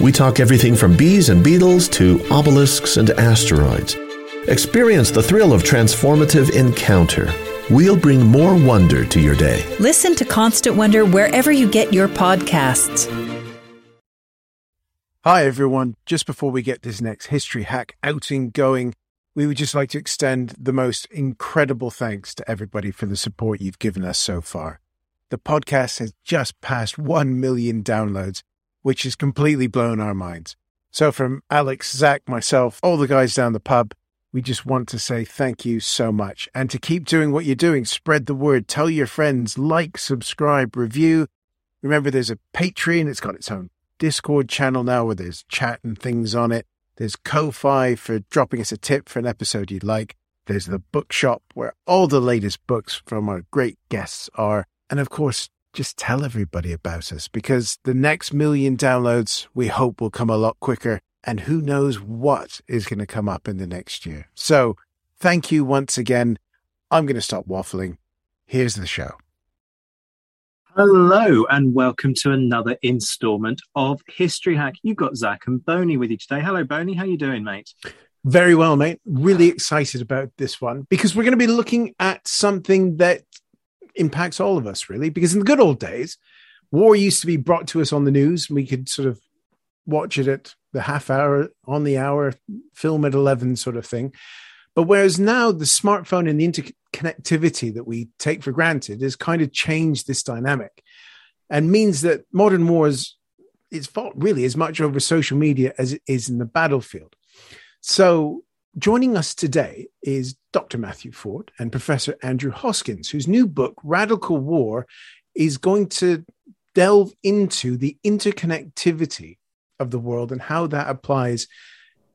we talk everything from bees and beetles to obelisks and asteroids. Experience the thrill of transformative encounter. We'll bring more wonder to your day. Listen to Constant Wonder wherever you get your podcasts. Hi, everyone. Just before we get this next history hack outing going, we would just like to extend the most incredible thanks to everybody for the support you've given us so far. The podcast has just passed 1 million downloads, which has completely blown our minds. So, from Alex, Zach, myself, all the guys down the pub, we just want to say thank you so much. And to keep doing what you're doing, spread the word, tell your friends, like, subscribe, review. Remember, there's a Patreon, it's got its own Discord channel now where there's chat and things on it. There's Ko-Fi for dropping us a tip for an episode you'd like. There's the bookshop where all the latest books from our great guests are. And of course, just tell everybody about us because the next million downloads we hope will come a lot quicker. And who knows what is going to come up in the next year. So thank you once again. I'm going to stop waffling. Here's the show. Hello and welcome to another instalment of History Hack. You've got Zach and Boney with you today. Hello, Boney. How you doing, mate? Very well, mate. Really excited about this one because we're going to be looking at something that impacts all of us, really. Because in the good old days, war used to be brought to us on the news. And we could sort of watch it at the half hour, on the hour, film at 11 sort of thing. But whereas now the smartphone and the interconnectivity that we take for granted has kind of changed this dynamic and means that modern wars is fought really as much over social media as it is in the battlefield. So joining us today is Dr. Matthew Ford and Professor Andrew Hoskins, whose new book, Radical War, is going to delve into the interconnectivity of the world and how that applies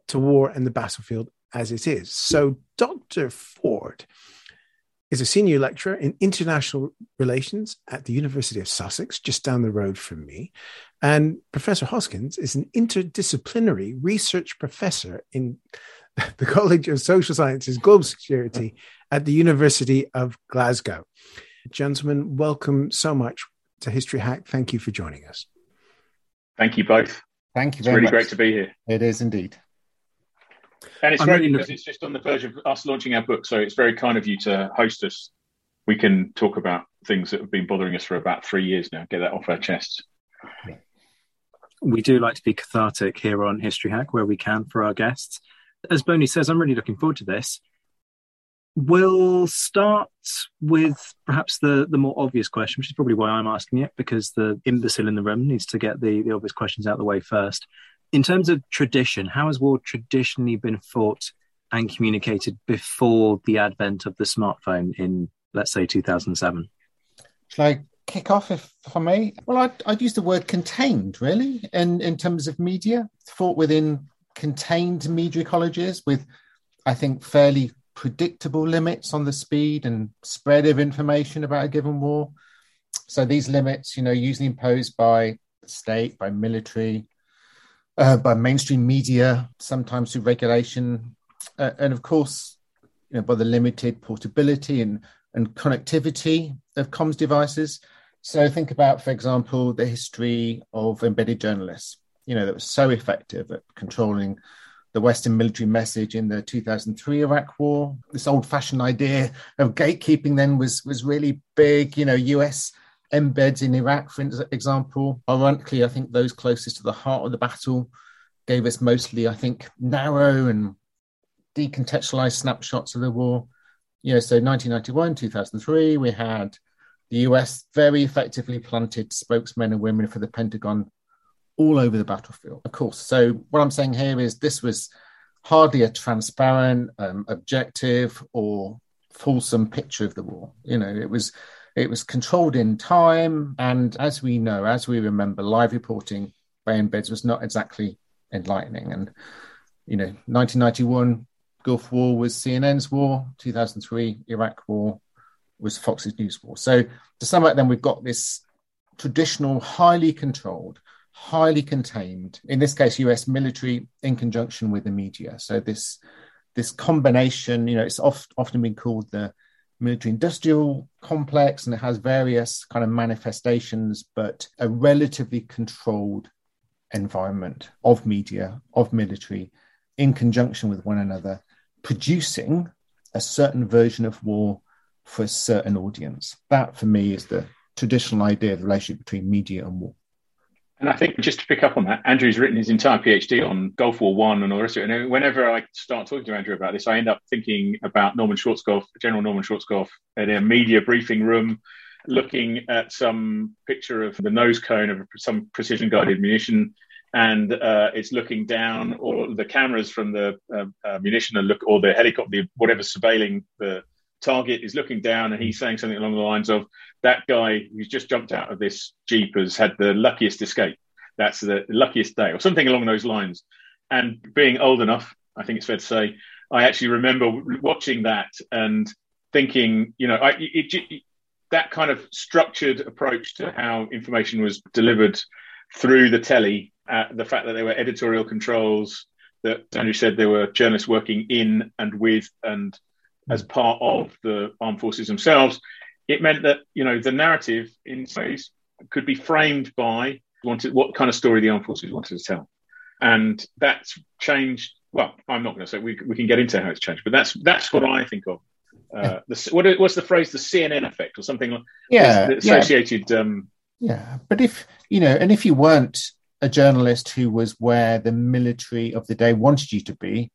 to war and the battlefield as it is. So, Dr. Ford is a senior lecturer in international relations at the University of Sussex, just down the road from me. And Professor Hoskins is an interdisciplinary research professor in the College of Social Sciences Global Security at the University of Glasgow. Gentlemen, welcome so much to History Hack. Thank you for joining us. Thank you both. Thank you It's really much. great to be here. It is indeed. And it's I'm very really because it's just on the verge of us launching our book. So it's very kind of you to host us. We can talk about things that have been bothering us for about three years now, get that off our chests. We do like to be cathartic here on History Hack where we can for our guests. As Boney says, I'm really looking forward to this. We'll start with perhaps the, the more obvious question, which is probably why I'm asking it, because the imbecile in the room needs to get the, the obvious questions out of the way first. In terms of tradition, how has war traditionally been fought and communicated before the advent of the smartphone in, let's say, 2007? Shall I kick off if for me? Well, I'd, I'd use the word contained, really, in, in terms of media, fought within contained media ecologies with, I think, fairly predictable limits on the speed and spread of information about a given war. So these limits, you know, usually imposed by the state, by military, uh, by mainstream media, sometimes through regulation, uh, and of course, you know, by the limited portability and and connectivity of comms devices. So think about, for example, the history of embedded journalists. You know, that was so effective at controlling the Western military message in the 2003 Iraq War. This old-fashioned idea of gatekeeping then was was really big. You know, U.S. embeds in Iraq, for example. Ironically, I think those closest to the heart of the battle gave us mostly, I think, narrow and decontextualized snapshots of the war. You know, so 1991, 2003, we had the US very effectively planted spokesmen and women for the Pentagon all over the battlefield, of course. So, what I'm saying here is this was hardly a transparent, um, objective, or fulsome picture of the war. You know, it was it was controlled in time, and as we know, as we remember, live reporting by embeds was not exactly enlightening. And you know, 1991 Gulf War was CNN's war, 2003 Iraq War was Fox's News War. So to sum up, then we've got this traditional, highly controlled, highly contained, in this case, US military in conjunction with the media. So this this combination, you know, it's oft, often been called the military industrial complex and it has various kind of manifestations, but a relatively controlled environment of media, of military in conjunction with one another, producing a certain version of war for a certain audience. That for me is the traditional idea of the relationship between media and war. And I think just to pick up on that, Andrew's written his entire PhD on Gulf War One and all the rest of it. And whenever I start talking to Andrew about this, I end up thinking about Norman Schwarzkopf, General Norman Schwarzkopf, in a media briefing room, looking at some picture of the nose cone of some precision guided munition, and uh, it's looking down, or the cameras from the uh, uh, munition are look, or the helicopter, whatever's surveilling the target is looking down and he's saying something along the lines of that guy who's just jumped out of this jeep has had the luckiest escape. That's the luckiest day or something along those lines. And being old enough i think it's fair to say i actually remember watching that and thinking you know I, it, it, that kind of structured approach to how information was delivered through the telly uh, the fact that there were editorial controls that andrew said there were journalists working in and with and as part of the armed forces themselves, it meant that you know the narrative in ways could be framed by wanted what kind of story the armed forces wanted to tell, and that's changed. Well, I'm not going to say we, we can get into how it's changed, but that's that's what I think of. Uh, the, what, what's the phrase? The CNN effect, or something like yeah, associated. Yeah. Um, yeah, but if you know, and if you weren't a journalist who was where the military of the day wanted you to be,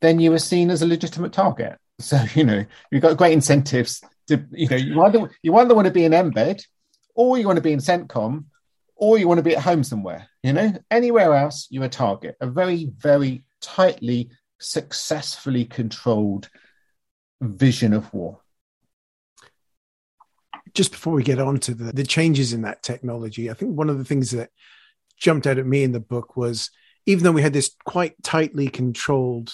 then you were seen as a legitimate target. So you know you've got great incentives to you know you either you either want to be in embed, or you want to be in CENTCOM, or you want to be at home somewhere. You know anywhere else you're a target. A very very tightly successfully controlled vision of war. Just before we get on to the, the changes in that technology, I think one of the things that jumped out at me in the book was even though we had this quite tightly controlled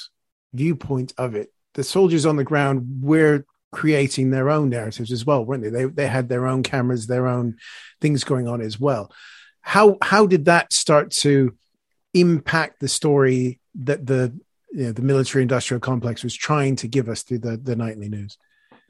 viewpoint of it, the soldiers on the ground were creating their own narratives as well, weren't they? They they had their own cameras, their own things going on as well. How how did that start to impact the story that the you know, the military industrial complex was trying to give us through the, the nightly news?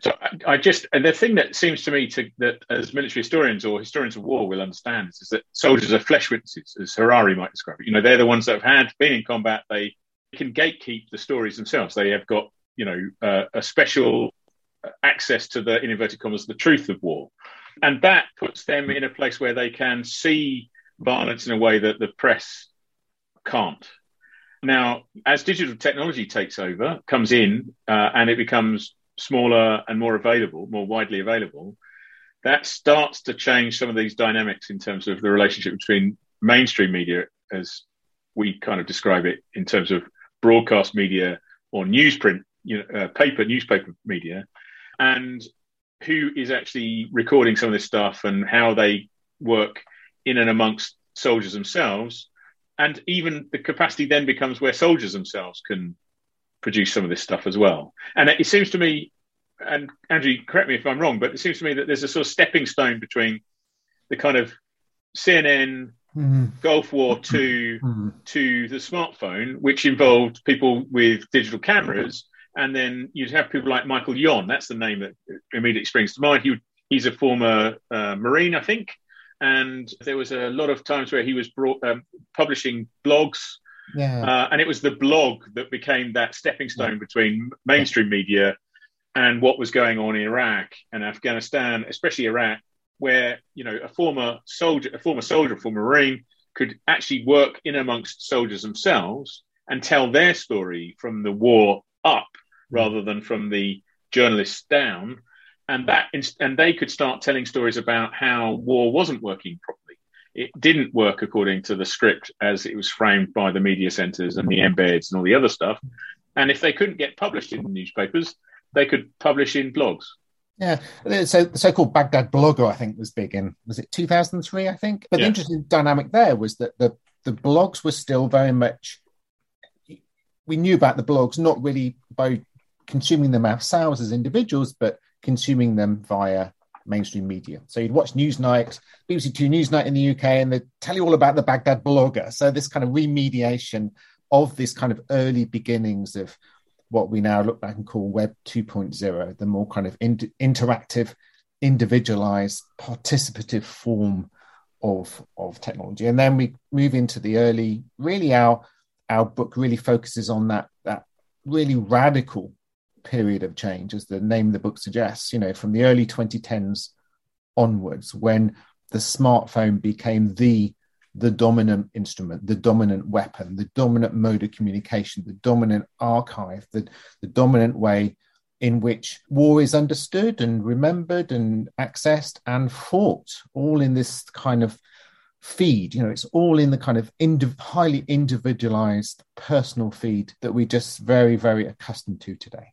So I, just and the thing that seems to me to that as military historians or historians of war will understand is, is that soldiers are flesh witnesses, as Harari might describe it. You know, they're the ones that have had been in combat. They can gatekeep the stories themselves. They have got you know, uh, a special access to the, in inverted commas, the truth of war. And that puts them in a place where they can see violence in a way that the press can't. Now, as digital technology takes over, comes in, uh, and it becomes smaller and more available, more widely available, that starts to change some of these dynamics in terms of the relationship between mainstream media, as we kind of describe it, in terms of broadcast media or newsprint you know, uh, paper, newspaper media, and who is actually recording some of this stuff and how they work in and amongst soldiers themselves. And even the capacity then becomes where soldiers themselves can produce some of this stuff as well. And it, seems to me, and Andrew, correct me if I'm wrong, but it seems to me that there's a sort of stepping stone between the kind of CNN, mm-hmm. Gulf War II mm-hmm. to the smartphone, which involved people with digital cameras and then you'd have people like Michael Yon. That's the name that immediately springs to mind. He, he's a former uh, Marine, I think. And there was a lot of times where he was brought, um, publishing blogs. Yeah. Uh, and it was the blog that became that stepping stone yeah. between mainstream media and what was going on in Iraq and Afghanistan, especially Iraq, where you know a former soldier, a former soldier, a former Marine, could actually work in amongst soldiers themselves and tell their story from the war up Mm. rather than from the journalists down and that and they could start telling stories about how war wasn't working properly it didn't work according to the script as it was framed by the media centers and the mm. embeds and all the other stuff and if they couldn't get published in the newspapers they could publish in blogs yeah, so the so-called Baghdad blogger, I think, was big in was it 2003, I think. But yeah. the interesting dynamic there was that the the blogs were still very much. We knew about the blogs not really by consuming them ourselves as individuals, but consuming them via mainstream media. So you'd watch Newsnight, BBC Two Newsnight in the UK, and they'd tell you all about the Baghdad blogger. So this kind of remediation of this kind of early beginnings of what we now look back and call Web 2.0, the more kind of in- interactive, individualized, participative form of of technology. And then we move into the early, really our our book really focuses on that that really radical period of change, as the name of the book suggests, you know, from the early 2010s onwards, when the smartphone became the the dominant instrument, the dominant weapon, the dominant mode of communication, the dominant archive, the, the dominant way in which war is understood and remembered and accessed and fought, all in this kind of feed. You know, it's all in the kind of indiv- highly individualized personal feed that we're just very, very accustomed to today.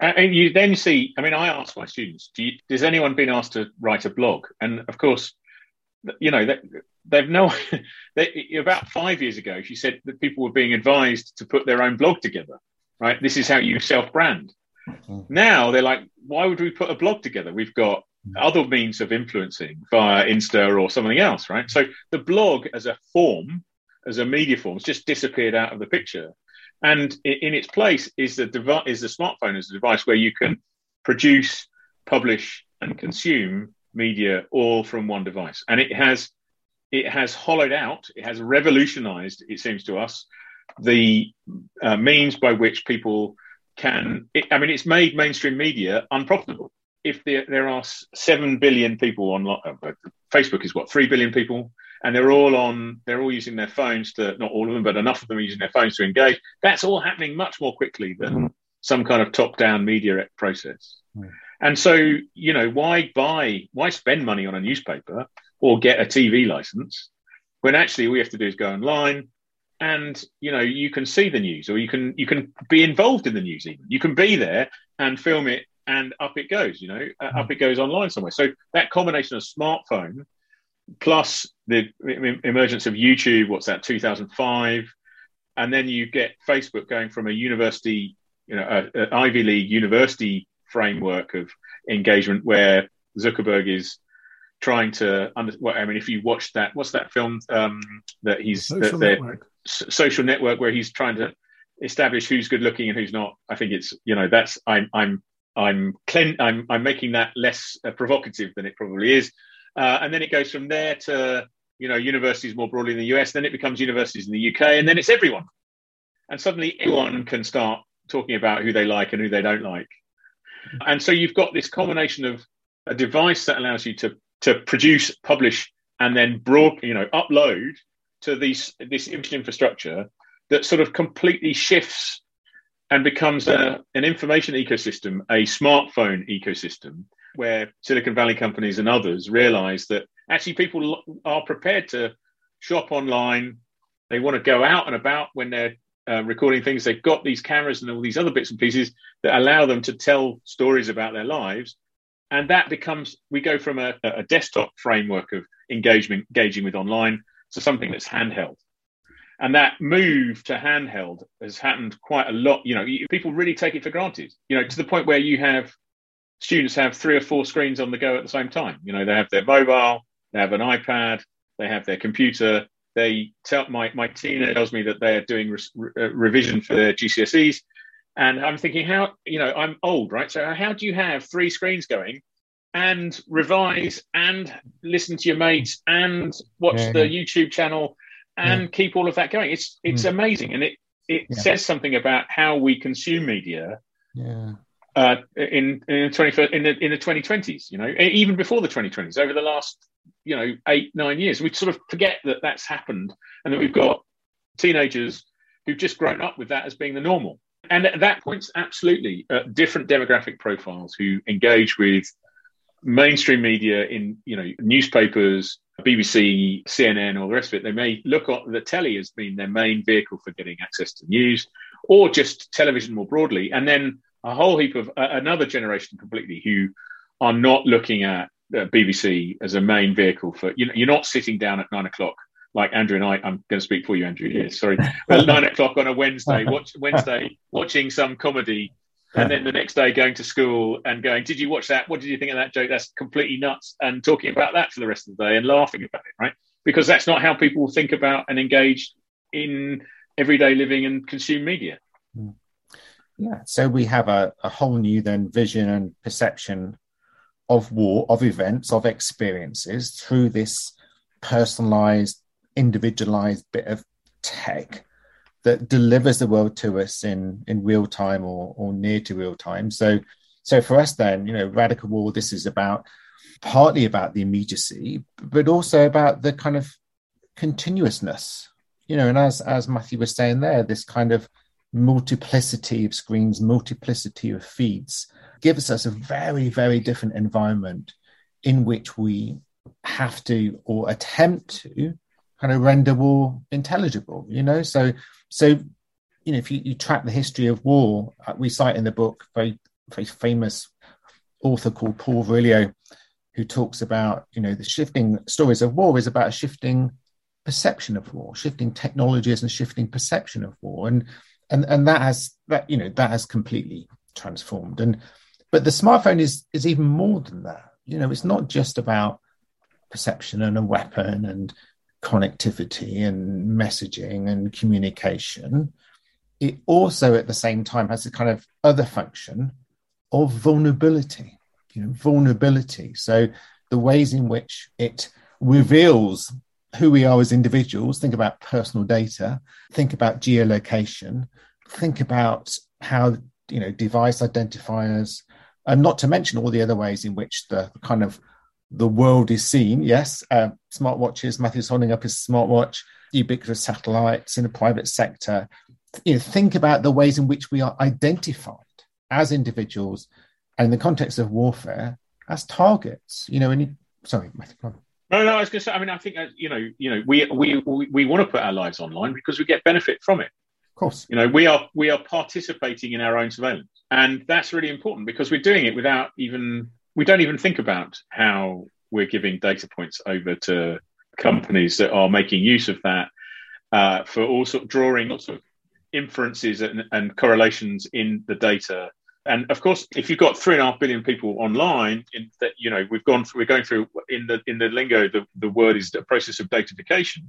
And you then see, I mean, I ask my students, do you, has anyone been asked to write a blog? And of course, you know, they've no they, about five years ago she said that people were being advised to put their own blog together right? This is how you self brand mm-hmm. now they're like why would we put a blog together? We've got other means of influencing via insta or something else right? So the blog as a form as a media form has just disappeared out of the picture and in its place is the device is the smartphone as a device where you can produce publish and consume media all from one device and it has it has hollowed out, it has revolutionized, it seems to us, the uh, means by which people can. It, I mean, it's made mainstream media unprofitable. If there, there are 7 billion people on uh, Facebook is what, 3 billion people, and they're all on, they're all using their phones to, not all of them, but enough of them using their phones to engage. That's all happening much more quickly than some kind of top down media process. Mm. And so, you know, why buy, why spend money on a newspaper or get a TV license when actually all you have to do is go online and you know you can see the news or you can you can be involved in the news even you can be there and film it and up it goes you know mm. up it goes online somewhere so that combination of smartphone plus the emergence of youtube what's that 2005 and then you get facebook going from a university you know an ivy league university framework of engagement where zuckerberg is trying to under, well, I mean, if you watch that, what's that film um, that he's social, the, network. social network where he's trying to establish who's good looking and who's not. I think it's you know that's I'm I'm I'm clean, I'm I'm making that less uh, provocative than it probably is, uh, and then it goes from there to you know universities more broadly in the US. Then it becomes universities in the UK, and then it's everyone, and suddenly anyone can start talking about who they like and who they don't like, and so you've got this combination of a device that allows you to to produce, publish, and then broad, you know, upload to these this image infrastructure that sort of completely shifts and becomes a, an information ecosystem, a smartphone ecosystem, where Silicon Valley companies and others realize that actually people are prepared to shop online. They want to go out and about when they're uh, recording things. They've got these cameras and all these other bits and pieces that allow them to tell stories about their lives and that becomes we go from a, a desktop framework of engagement engaging with online to something that's handheld and that move to handheld has happened quite a lot you know people really take it for granted you know to the point where you have students have three or four screens on the go at the same time you know they have their mobile they have an ipad they have their computer they tell my my teen tells me that they're doing re- uh, revision for their gcse's and I'm thinking, how, you know, I'm old, right? So how do you have three screens going and revise and listen to your mates and watch yeah. the YouTube channel and yeah. keep all of that going? It's it's mm. amazing. And it, it yeah. says something about how we consume media. Yeah. Uh, in the 21st in the in the 2020s, you know, even before the 2020s, over the last you know eight nine years. We sort of forget that that's happened, and that we've got teenagers who've just grown up with that as being the normal. And at that point, absolutely, uh, different demographic profiles who engage with mainstream media in you know newspapers, BBC, CNN, all the rest of it. They may look at the telly as being their main vehicle for getting access to news, or just television more broadly, and then a whole heap of uh, another generation completely who are not looking at uh, BBC as a main vehicle for you know you're not sitting down at nine o'clock like Andrew and I. I'm going to speak for you, Andrew. Here, sorry, at nine o'clock on a Wednesday, watch Wednesday watching some comedy and then the next day going to school and going, "Did you watch that? What did you think of that joke? That's completely nuts!" and talking about that for the rest of the day and laughing about it, right? Because that's not how people think about and engage in everyday living and consume media. Yeah, so we have a, a whole new then vision and perception of war, of events, of experiences through this personalized, individualized bit of tech that delivers the world to us in in real time or or near to real time. So so for us then, you know, radical war, this is about partly about the immediacy, but also about the kind of continuousness. You know, and as as Matthew was saying there, this kind of multiplicity of screens, multiplicity of feeds gives us a very, very different environment in which we have to or attempt to kind of render war intelligible, you know? So so, you know, if you, you track the history of war, uh, we cite in the book very very famous author called Paul Virilio, who talks about you know the shifting stories of war is about a shifting perception of war, shifting technologies and shifting perception of war, and and and that has that you know that has completely transformed. And but the smartphone is is even more than that. You know, it's not just about perception and a weapon and connectivity and messaging and communication, it also at the same time has a kind of other function of vulnerability, you know, vulnerability. So the ways in which it reveals who we are as individuals, think about personal data, think about geolocation, think about how, you know, device identifiers, and not to mention all the other ways in which the kind of the world is seen. Yes, uh, smartwatches. Matthew's holding up his smartwatch. Ubiquitous satellites in the private sector. You know, think about the ways in which we are identified as individuals, and in the context of warfare, as targets. You know, and you, sorry, Matthew. No, no, I was going to say. I mean, I think that, you know, you know, we we we, want to put our lives online because we get benefit from it. Of course, you know, we are we are participating in our own surveillance, and that's really important because we're doing it without even we don't even think about how we're giving data points over to companies that are making use of that uh, for all sort of drawing lots of inferences and, and, correlations in the data. And of course, if you've got three and a half billion people online, in that you know we've gone through, we're going through in the in the lingo, the, the word is the process of datafication.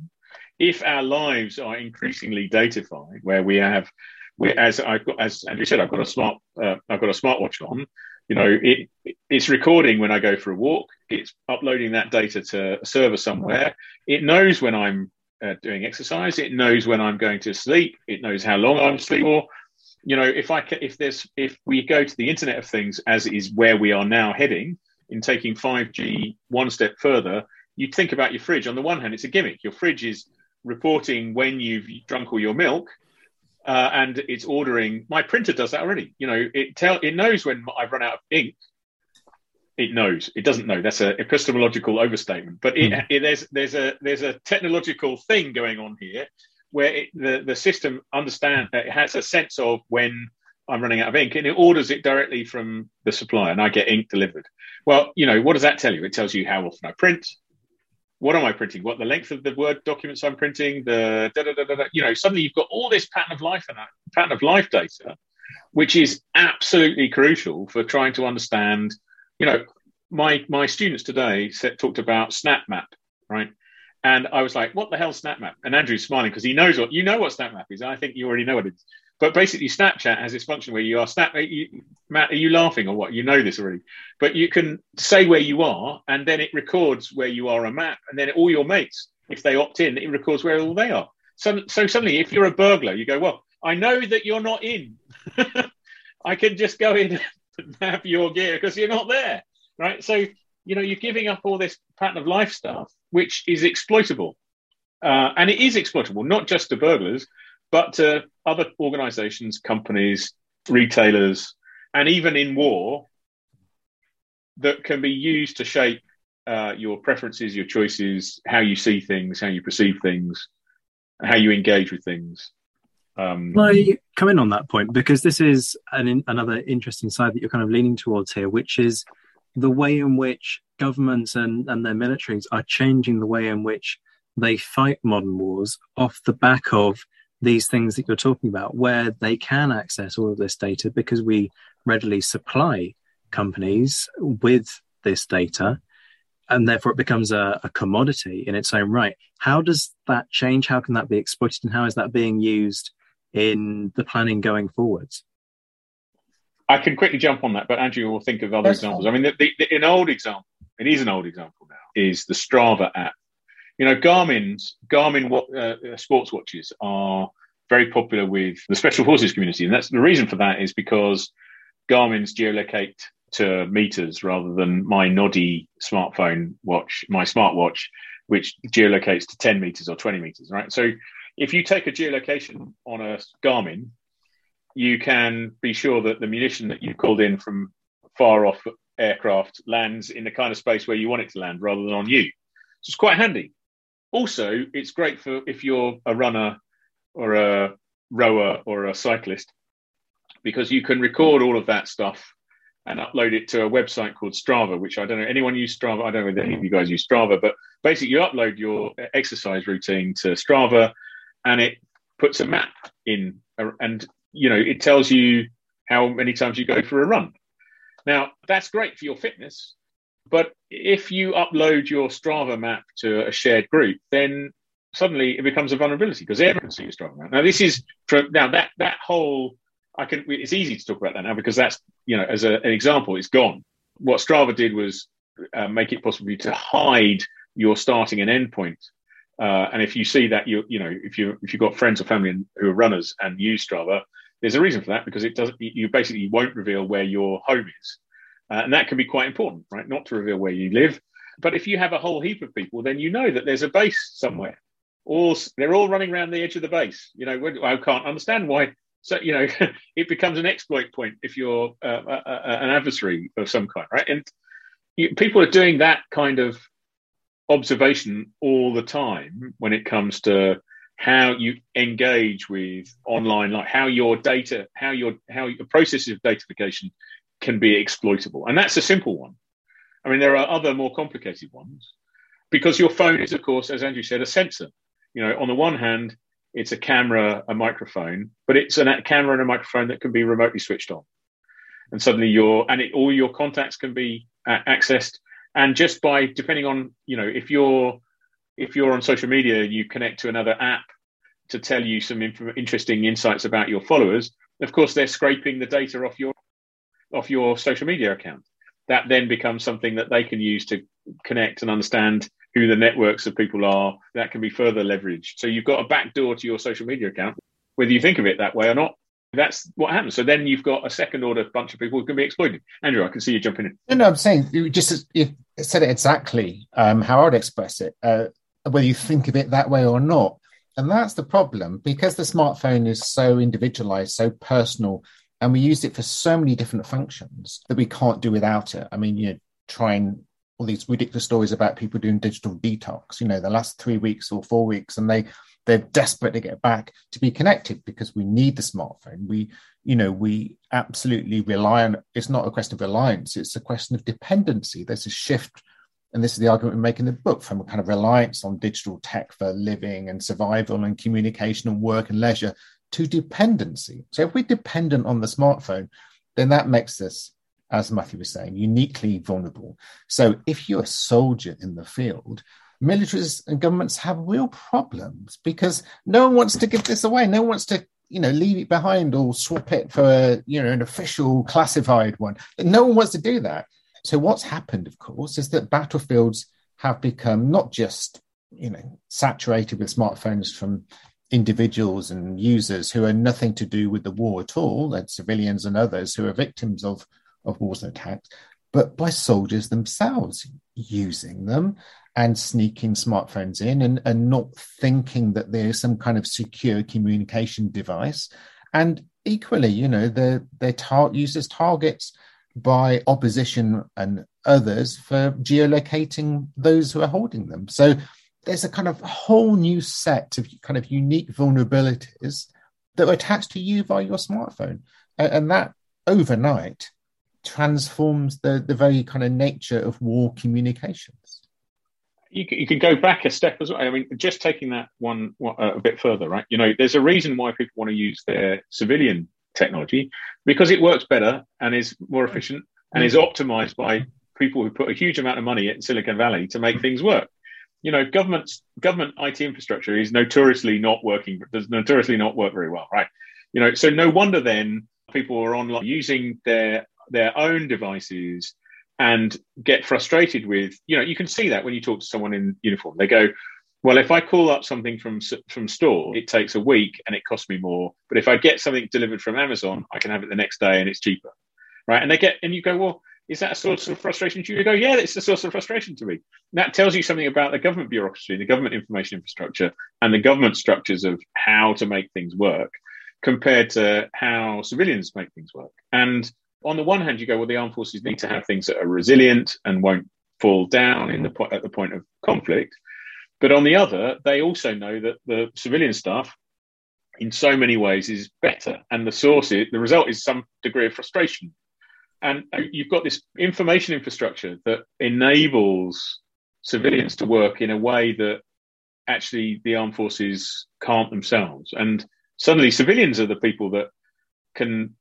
If our lives are increasingly datafied, where we have, we, as I as Andrew said, I've got a smart, uh, I've got a smartwatch on, you know it it's recording when i go for a walk it's uploading that data to a server somewhere it knows when i'm uh, doing exercise it knows when i'm going to sleep it knows how long i'm asleep or you know if i if there's if we go to the internet of things as is where we are now heading in taking 5g one step further you think about your fridge on the one hand it's a gimmick your fridge is reporting when you've drunk all your milk uh, and it's ordering. My printer does that already. You know, it tell it knows when I've run out of ink. It knows. It doesn't know. That's a epistemological overstatement. But it, mm. it, there's there's a there's a technological thing going on here where it, the the system understand it has a sense of when I'm running out of ink and it orders it directly from the supplier and I get ink delivered. Well, you know, what does that tell you? It tells you how often I print, what am I printing? What the length of the Word documents I'm printing? The da, da, da, da, you know, suddenly you've got all this pattern of life and pattern of life data, which is absolutely crucial for trying to understand. You know, my my students today said, talked about SnapMap, right? And I was like, "What the hell, SnapMap?" And Andrew's smiling because he knows what you know what SnapMap is. I think you already know what it is. But basically, Snapchat has this function where you are snap. You, Matt, are you laughing or what? You know this already. But you can say where you are, and then it records where you are a map, and then all your mates, if they opt in, it records where all they are. So, so suddenly, if you're a burglar, you go, well, I know that you're not in. I can just go in and map your gear because you're not there, right? So you know you're giving up all this pattern of life stuff which is exploitable. Uh, and it is exploitable, not just to burglars, but to other organizations, companies, retailers, and even in war that can be used to shape uh, your preferences, your choices, how you see things, how you perceive things, how you engage with things. Um, I come in on that point because this is an, another interesting side that you're kind of leaning towards here, which is the way in which governments and, and their militaries are changing the way in which they fight modern wars off the back of these things that you're talking about, where they can access all of this data because we readily supply companies with this data and therefore it becomes a, a, commodity in its own right. How does that change? How can that be exploited, and how is that being used in the planning going forwards? I can quickly jump on that, but Andrew will think of other That's examples. Fine. I mean, the, the, an old example, it is an old example now, is the Strava app. You know, Garmin's Garmin uh, sports watches are very popular with the special forces community, and that's the reason for that is because Garmin's geolocate to meters rather than my noddy smartphone watch, my smartwatch, which geolocates to 10 meters or 20 meters, right? So if you take a geolocation on a Garmin, you can be sure that the munition that you've called in from far off aircraft lands in the kind of space where you want it to land rather than on you. So it's quite handy. Also, it's great for if you're a runner or a rower or a cyclist because you can record all of that stuff and upload it to a website called Strava, which I don't know anyone use Strava. I don't know if any of you guys use Strava, but basically you upload your exercise routine to Strava, and it puts a map in, and you know it tells you how many times you go for a run. Now that's great for your fitness, but if you upload your Strava map to a shared group, then suddenly it becomes a vulnerability because everyone can see your Strava map. Now this is from now that that whole I can. It's easy to talk about that now because that's you know as a, an example, it's gone. What Strava did was uh, make it possible to hide your starting and end point. Uh, and if you see that you you know if you if you've got friends or family who are runners and use Strava, there's a reason for that because it doesn't. you basically won't reveal where your home is, uh, and that can be quite important, right? Not to reveal where you live, but if you have a whole heap of people, then you know that there's a base somewhere. All they're all running around the edge of the base. You know, I can't understand why so you know, it becomes an exploit point if you're uh, uh, uh, an adversary of some kind, right? And you, people are doing that kind of observation all the time when it comes to how you engage with online, like how your data, how your how your processes of datafication can be exploitable, and that's a simple one. I mean, there are other more complicated ones because your phone is, of course, as Andrew said, a sensor. You know, on the one hand, it's a camera, a microphone, but it's a camera and a microphone that can be remotely switched on. And suddenly your and it, all your contacts can be accessed. And just by depending on you know if you're if you're on social media, and you connect to another app to tell you some inf- interesting insights about your followers. Of course, they're scraping the data off your off your social media account. That then becomes something that they can use to connect and understand who the networks of people are, that can be further leveraged. So you've got a backdoor to your social media account, whether you think of it that way or not. That's what happens. So then you've got a second order bunch of people who can be exploited. Andrew, I can see you jumping in. No, no, I'm saying you just you said it exactly um, how I'd express it, uh, whether you think of it that way or not. And that's the problem because the smartphone is so individualized, so personal, and we use it for so many different functions that we can't do without it. I mean, you know, try and all these ridiculous stories about people doing digital detox, you know, the last three weeks or four weeks, and they they're desperate to get back to be connected because we need the smartphone. We, you know, we absolutely rely on it's not a question of reliance, it's a question of dependency. There's a shift, and this is the argument we make in the book, from a kind of reliance on digital tech for living and survival and communication and work and leisure to dependency. So if we're dependent on the smartphone, then that makes us as Matthew was saying, uniquely vulnerable. So if you're a soldier in the field, militaries and governments have real problems because no one wants to give this away. No one wants to, you know, leave it behind or swap it for, you know, an official classified one. No one wants to do that. So what's happened, of course, is that battlefields have become not just, you know, saturated with smartphones from individuals and users who are nothing to do with the war at all, and civilians and others who are victims of of wars and attacks, but by soldiers themselves using them and sneaking smartphones in and, and not thinking that they're some kind of secure communication device. And equally, you know, they're, they're tar- targets by opposition and others for geolocating those who are holding them. So there's a kind of whole new set of kind of unique vulnerabilities that are attached to you via your smartphone. And, that overnight transforms the, the very kind of nature of war communications. You can, you go back a step as well. I mean, just taking that one uh, a bit further, right? You know, there's a reason why people want to use their civilian technology because it works better and is more efficient and is optimized by people who put a huge amount of money in Silicon Valley to make mm. things work. You know, government's government IT infrastructure is notoriously not working, does notoriously not work very well, right? You know, so no wonder then people are online using their their own devices and get frustrated with you know you can see that when you talk to someone in uniform they go well if i call up something from from store it takes a week and it costs me more but if i get something delivered from amazon i can have it the next day and it's cheaper right and they get and you go well is that a source of frustration to you? You go, yeah, it's a source of frustration to me. And that tells you something about the government bureaucracy, the government information infrastructure, and the government structures of how to make things work compared to how civilians make things work. And on the one hand, you go, well, the armed forces need to have things that are resilient and won't fall down in the po- at the point of conflict. But on the other, they also know that the civilian stuff, in so many ways, is better, and the source, is, the result is some degree of frustration. And you've got this information infrastructure that enables civilians to work in a way that actually the armed forces can't themselves. And suddenly, civilians are the people that can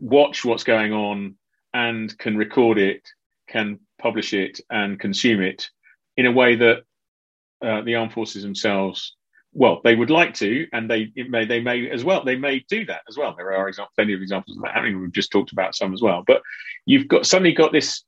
watch what's going on and can record it, can publish it, and consume it in a way that uh, the armed forces themselves, well, they would like to, and they may they may as well. They may do that as well. There are examples, plenty of examples of that happening. We've just talked about some as well. But you've got suddenly got this.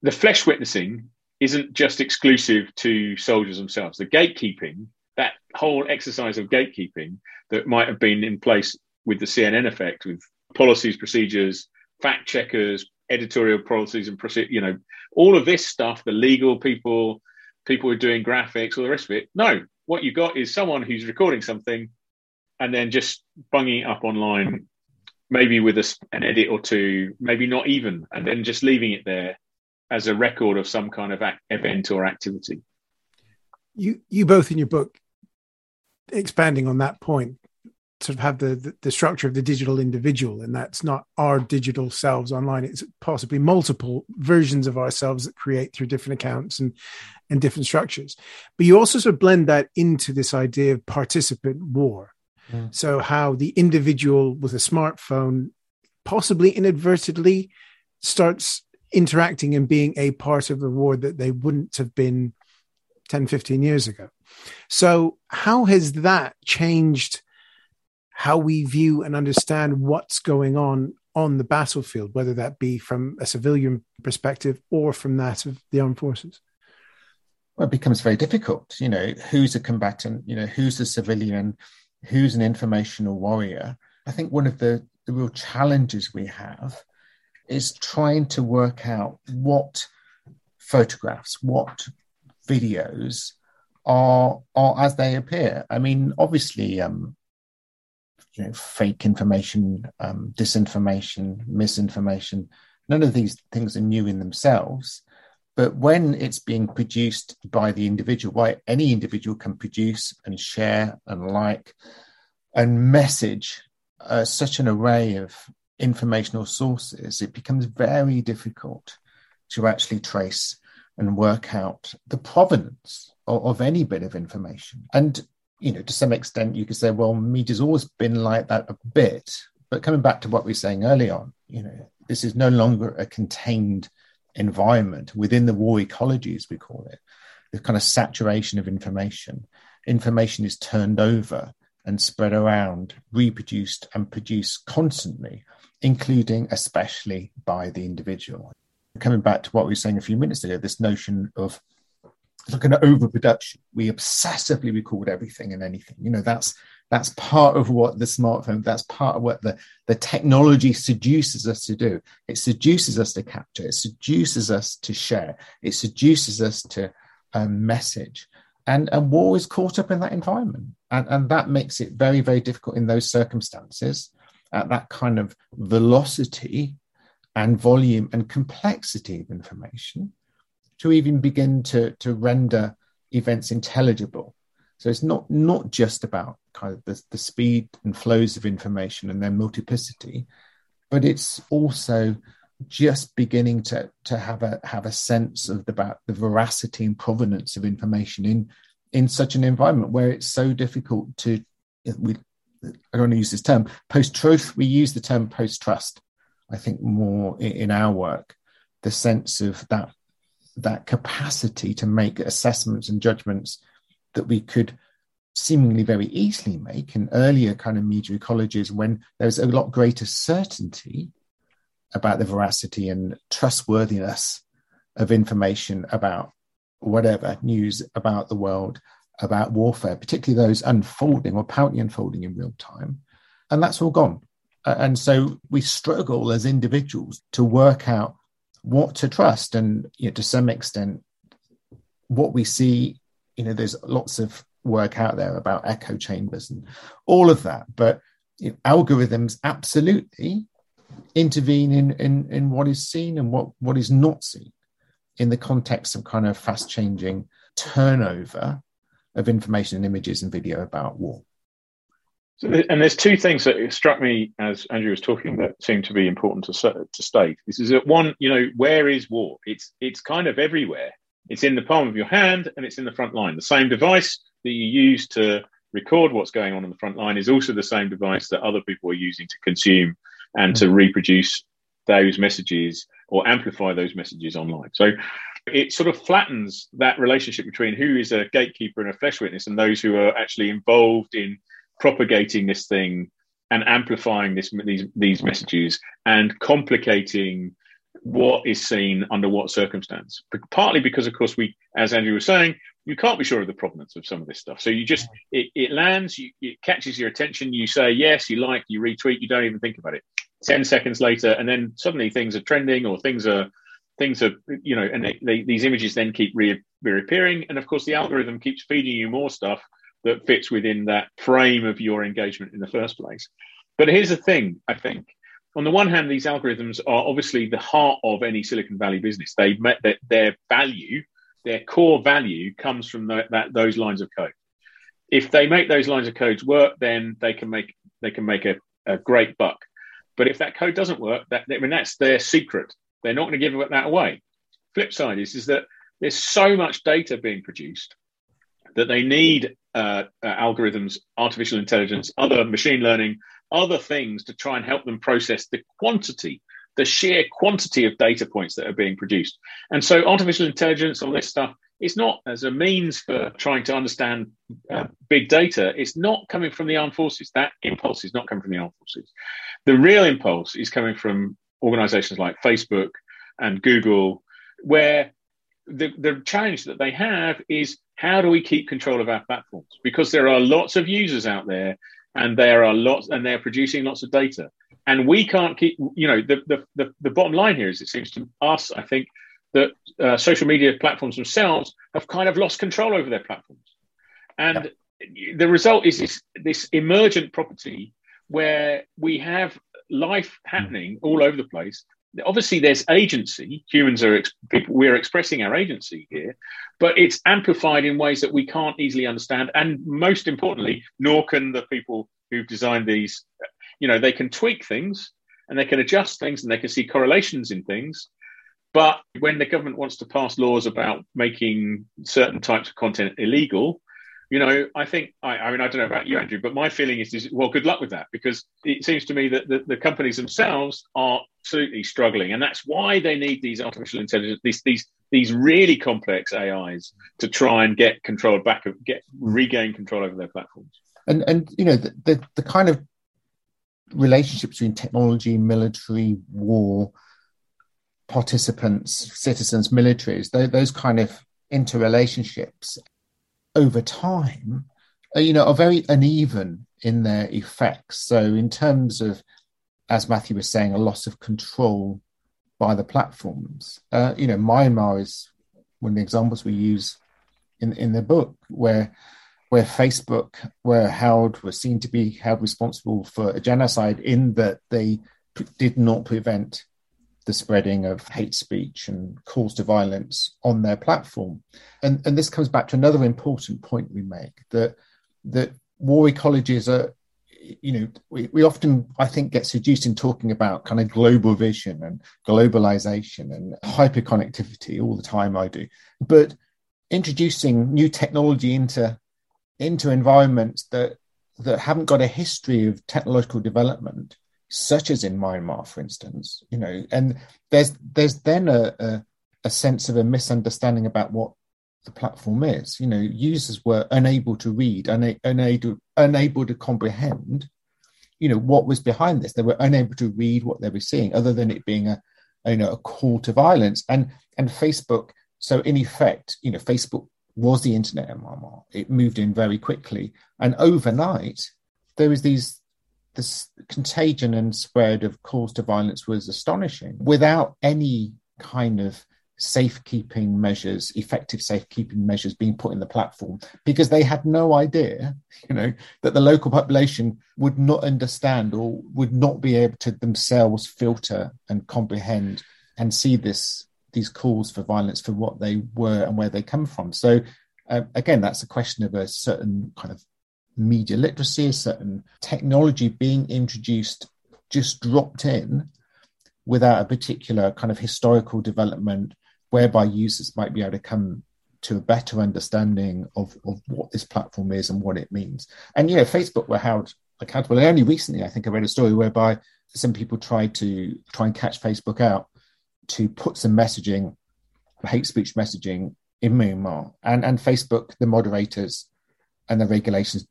The flesh witnessing isn't just exclusive to soldiers themselves. The gatekeeping, that whole exercise of gatekeeping that might have been in place with the CNN effect, with policies, procedures, fact checkers, editorial policies, and you know all of this stuff. The legal people, people who are doing graphics, all the rest of it. No, what you got is someone who's recording something and then just bunging it up online, maybe with a, an edit or two, maybe not even, and then just leaving it there as a record of some kind of event or activity. You, you both in your book, expanding on that point, sort of have the, the, structure of the digital individual, and that's not our digital selves online. It's possibly multiple versions of ourselves that create through different accounts and and different structures. But you also sort of blend that into this idea of participant war. Mm. So how the individual with a smartphone possibly inadvertently starts interacting and being a part of the war that they wouldn't have been 10, 15 years ago. So how has that changed how we view and understand what's going on on the battlefield, whether that be from a civilian perspective or from that of the armed forces? Well, it becomes very difficult. You know, who's a combatant? You know, who's a civilian? Who's an informational warrior? I think one of the, the real challenges we have is trying to work out what photographs, what videos are are as they appear. I mean, obviously, um, you know, fake information, um, disinformation, misinformation. None of these things are new in themselves. But when it's being produced by the individual, why any individual can produce and share and like and message uh, such an array of informational sources, it becomes very difficult to actually trace and work out the provenance of, of any bit of information. And you know, to some extent, you could say, well, media's always been like that a bit. But coming back to what we were saying early on, you know, this is no longer a contained environment within the war ecology, as we call it. The kind of saturation of information. Information is turned over and spread around, reproduced and produced constantly, including especially by the individual. Coming back to what we were saying a few minutes ago, this notion of like an overproduction. We obsessively record everything and anything. You know, that's That's part of what the smartphone, that's part of what the, the technology seduces us to do. It seduces us to capture, it seduces us to share, it seduces us to um, message. And, and war is caught up in that environment. And, and that makes it very, very difficult in those circumstances at that kind of velocity and volume and complexity of information to even begin to, to render events intelligible. So it's not not just about kind of the, the speed and flows of information and their multiplicity, but it's also just beginning to to have a have a sense of the, about the veracity and provenance of information in in such an environment where it's so difficult to we I don't want to use this term post truth. We use the term post trust. I think more in, in our work, the sense of that that capacity to make assessments and judgments that we could seemingly very easily make in earlier kind of media ecologies when there's a lot greater certainty about the veracity and trustworthiness of information about whatever news about the world about warfare, particularly those unfolding or apparently unfolding in real time. And that's all gone. And so we struggle as individuals to work out what to trust. And you know, to some extent, what we see, you know, there's lots of work out there about echo chambers and all of that. But you know, algorithms absolutely intervene in, in, in what is seen and what, what is not seen in the context of kind of fast changing turnover of information and images and video about war. And there's two things that struck me as Andrew was talking that seem to be important to, to state. This is that one, you know, where is war? It's it's kind of everywhere. It's in the palm of your hand and it's in the front line. The same device that you use to record what's going on in the front line is also the same device that other people are using to consume and to mm-hmm. reproduce those messages or amplify those messages online. So it sort of flattens that relationship between who is a gatekeeper and a flesh witness and those who are actually involved in propagating this thing and amplifying this, these, these mm-hmm. messages and complicating what is seen under what circumstance. Partly because, of course, we, as Andrew was saying, you can't be sure of the provenance of some of this stuff. So you just mm-hmm. it, it lands, you, it catches your attention. You say yes, you like, you retweet, you don't even think about it. Ten seconds later, and then suddenly things are trending or things are things are you know, and they, they, these images then keep re- reappearing, and of course the algorithm keeps feeding you more stuff that fits within that frame of your engagement in the first place. But here's the thing, I think. On the one hand, these algorithms are obviously the heart of any Silicon Valley business. They met their, their value their core value comes from the, that those lines of code. If they make those lines of codes work, then they can make they can make a, a great buck. But if that code doesn't work, that I mean that's their secret. They're not going to give that away. Flip side is is that there's so much data being produced that they need uh, uh, algorithms, artificial intelligence, other machine learning, other things to try and help them process the quantity the sheer quantity of data points that are being produced. And so artificial intelligence, all this stuff, is not as a means for trying to understand uh, big data. It's not coming from the armed forces. That impulse is not coming from the armed forces. The real impulse is coming from organizations like Facebook and Google, where the, the challenge that they have is how do we keep control of our platforms? Because there are lots of users out there and there are lots and they're producing lots of data and we can't keep you know the, the the, the, bottom line here is it seems to us i think that uh, social media platforms themselves have kind of lost control over their platforms and yeah. the result is this, this emergent property where we have life happening all over the place obviously there's agency. Humans are people we're expressing our agency here but it's amplified in ways that we can't easily understand and most importantly nor can the people who've designed these you know they can tweak things and they can adjust things and they can see correlations in things but when the government wants to pass laws about making certain types of content illegal you know i think i, I mean i don't know about you andrew but my feeling is, is well good luck with that because it seems to me that the, the companies themselves are absolutely struggling and that's why they need these artificial intelligence these these these really complex ais to try and get control back of get regain control over their platforms. And and you know the, the, the kind of relationship between technology, military, war, participants, citizens, militaries, those kind of interrelationships over time uh, you know, are very uneven in their effects. So, in terms of, as Matthew was saying, a loss of control by the platforms, uh, you know, Myanmar is one of the examples we use in in the book where where Facebook were held were seen to be held responsible for a genocide in that they p- did not prevent the spreading of hate speech and calls to violence on their platform. And, and this comes back to another important point we make that that war ecologies are, you know, we, we often, I think, get seduced in talking about kind of global vision and globalization and hyperconnectivity all the time, I do. But introducing new technology into into environments that that haven't got a history of technological development such as in Myanmar, for instance, you know, and there's there's then a, a, a sense of a misunderstanding about what the platform is. You know, users were unable to read, una- unable unable to comprehend, you know, what was behind this. They were unable to read what they were seeing, other than it being a you know a call to violence. And and Facebook, so in effect, you know, Facebook was the internet in Myanmar. It moved in very quickly, and overnight there was these the contagion and spread of calls to violence was astonishing without any kind of safekeeping measures, effective safekeeping measures being put in the platform because they had no idea, you know, that the local population would not understand or would not be able to themselves filter and comprehend and see this these calls for violence for what they were and where they come from. So uh, again, that's a question of a certain kind of media literacy, a certain technology being introduced, just dropped in without a particular kind of historical development whereby users might be able to come to a better understanding of, of what this platform is and what it means. And, you know, Facebook were held accountable. And only recently, I think I read a story whereby some people tried to try and catch Facebook out to put some messaging, hate speech messaging in Myanmar. And, and Facebook, the moderators and the regulations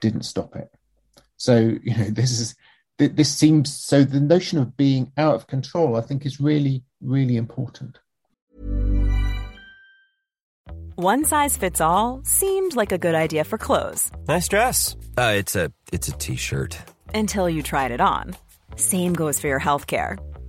didn't stop it. So you know this is this seems so the notion of being out of control I think is really really important. One size fits all seemed like a good idea for clothes. Nice dress. Uh, it's a it's a t-shirt. Until you tried it on. Same goes for your health care.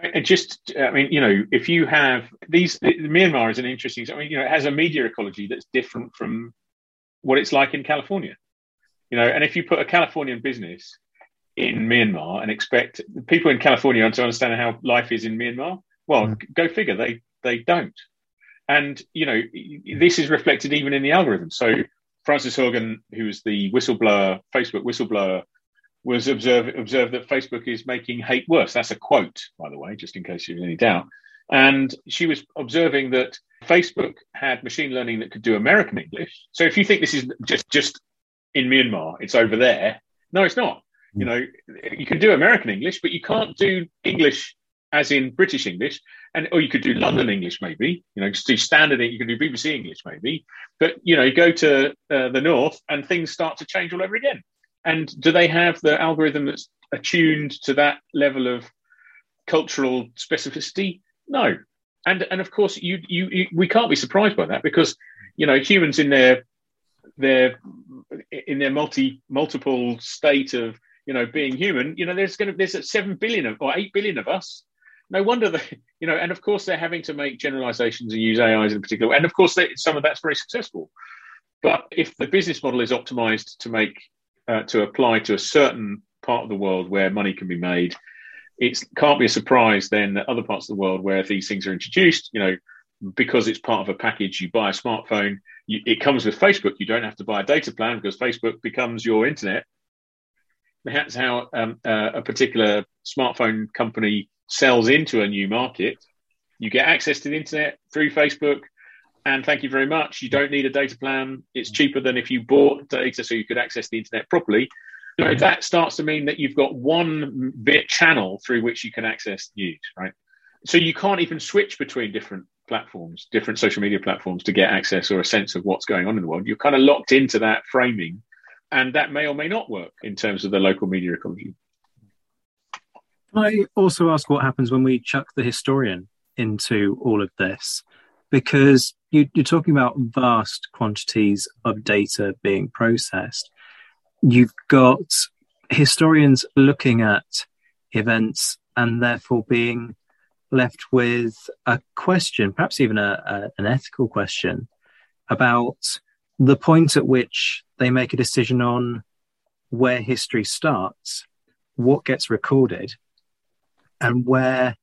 And just, I mean, you know, if you have these, Myanmar is an interesting. I mean, you know, it has a media ecology that's different from what it's like in California. You know, and if you put a Californian business in Myanmar and expect people in California to understand how life is in Myanmar, well, mm. go figure. They they don't. And you know, this is reflected even in the algorithm. So Frances Haugen, who was the whistleblower, Facebook whistleblower was observe, observed that Facebook is making hate worse. That's a quote, by the way, just in case you're in any doubt. And she was observing that Facebook had machine learning that could do American English. So if you think this is just just in Myanmar, it's over there. No, it's not. You know, you can do American English, but you can't do English as in British English, and or you could do London English maybe. You know, just do standard. You can do BBC English maybe, but you know, you go to uh, the north and things start to change all over again. And do they have the algorithm that's attuned to that level of cultural specificity? No. And and of course, you, you, you we can't be surprised by that because you know humans in their their in their multi multiple state of you know being human, you know, there's going to there's seven billion of, or eight billion of us. No wonder that you know, and of course they're having to make generalizations and use AIs in particular, and of course they, some of that's very successful. But if the business model is optimized to make uh, to apply to a certain part of the world where money can be made, it can't be a surprise then that other parts of the world where these things are introduced, you know, because it's part of a package, you buy a smartphone, you, it comes with Facebook. You don't have to buy a data plan because Facebook becomes your internet. That's how um, uh, a particular smartphone company sells into a new market. You get access to the internet through Facebook, and thank you very much. You don't need a data plan. It's cheaper than if you bought data so you could access the internet properly. You know, that starts to mean that you've got one bit channel through which you can access news, right? So you can't even switch between different platforms, different social media platforms to get access or a sense of what's going on in the world. You're kind of locked into that framing, and that may or may not work in terms of the local media ecology. I also ask what happens when we chuck the historian into all of this, because you, you're talking about vast quantities of data being processed. You've got historians looking at events and therefore being left with a question, perhaps even a, a, an ethical question, about the point at which they make a decision on where history starts, what gets recorded, and where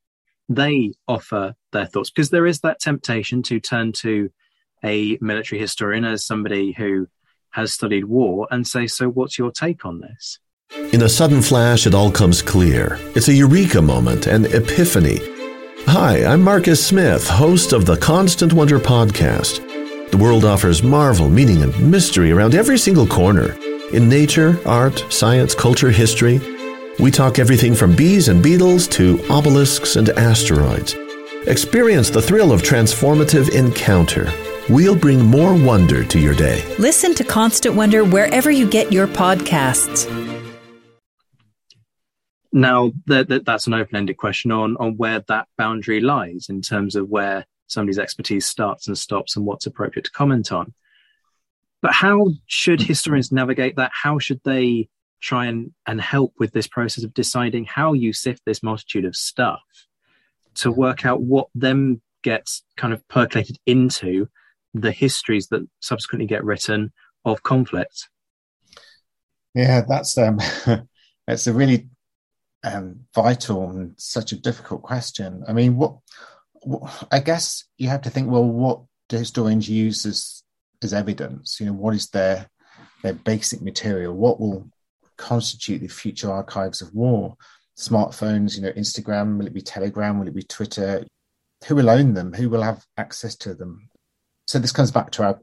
they offer their thoughts. Because there is that temptation to turn to a military historian as somebody who has studied war and say, So, what's your take on this? In a sudden flash, it all comes clear. It's a eureka moment, an epiphany Hi, I'm Marcus Smith, host of the Constant Wonder podcast. The world offers marvel, meaning, and mystery around every single corner. In nature, art, science, culture, history, we talk everything from bees and beetles to obelisks and asteroids. Experience the thrill of transformative encounter. We'll bring more wonder to your day. Listen to Constant Wonder wherever you get your podcasts. Now, that, that, that's an open-ended question on on where that boundary lies in terms of where somebody's expertise starts and stops and what's appropriate to comment on. But how should hmm. historians navigate that? How should they try and, and help with this process of deciding how you sift this multitude of stuff to work out what then gets kind of percolated into the histories that subsequently get written of conflict? Yeah, that's um, that's a really um, vital and such a difficult question. I mean, what, what, I guess you have to think, well, what do historians use as as evidence? You know, what is their their basic material? What will constitute the future archives of war? Smartphones, you know, Instagram, will it be Telegram, will it be Twitter? Who will own them? Who will have access to them? So this comes back to our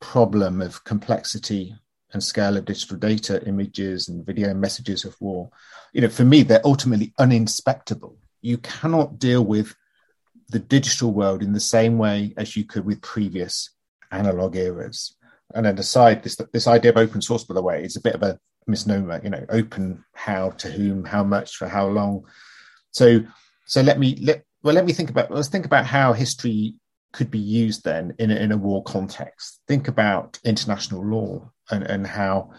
problem of complexity and scale of digital data, images and video messages of war, you know, for me, they're ultimately uninspectable. You cannot deal with the digital world in the same way as you could with previous analog eras. And then aside, this this idea of open source, by the way, is a bit of a misnomer. You know, open how to whom, how much, for how long. So, so let me let well let me think about let's think about how history could be used then in a, in a war context. Think about international law and, and how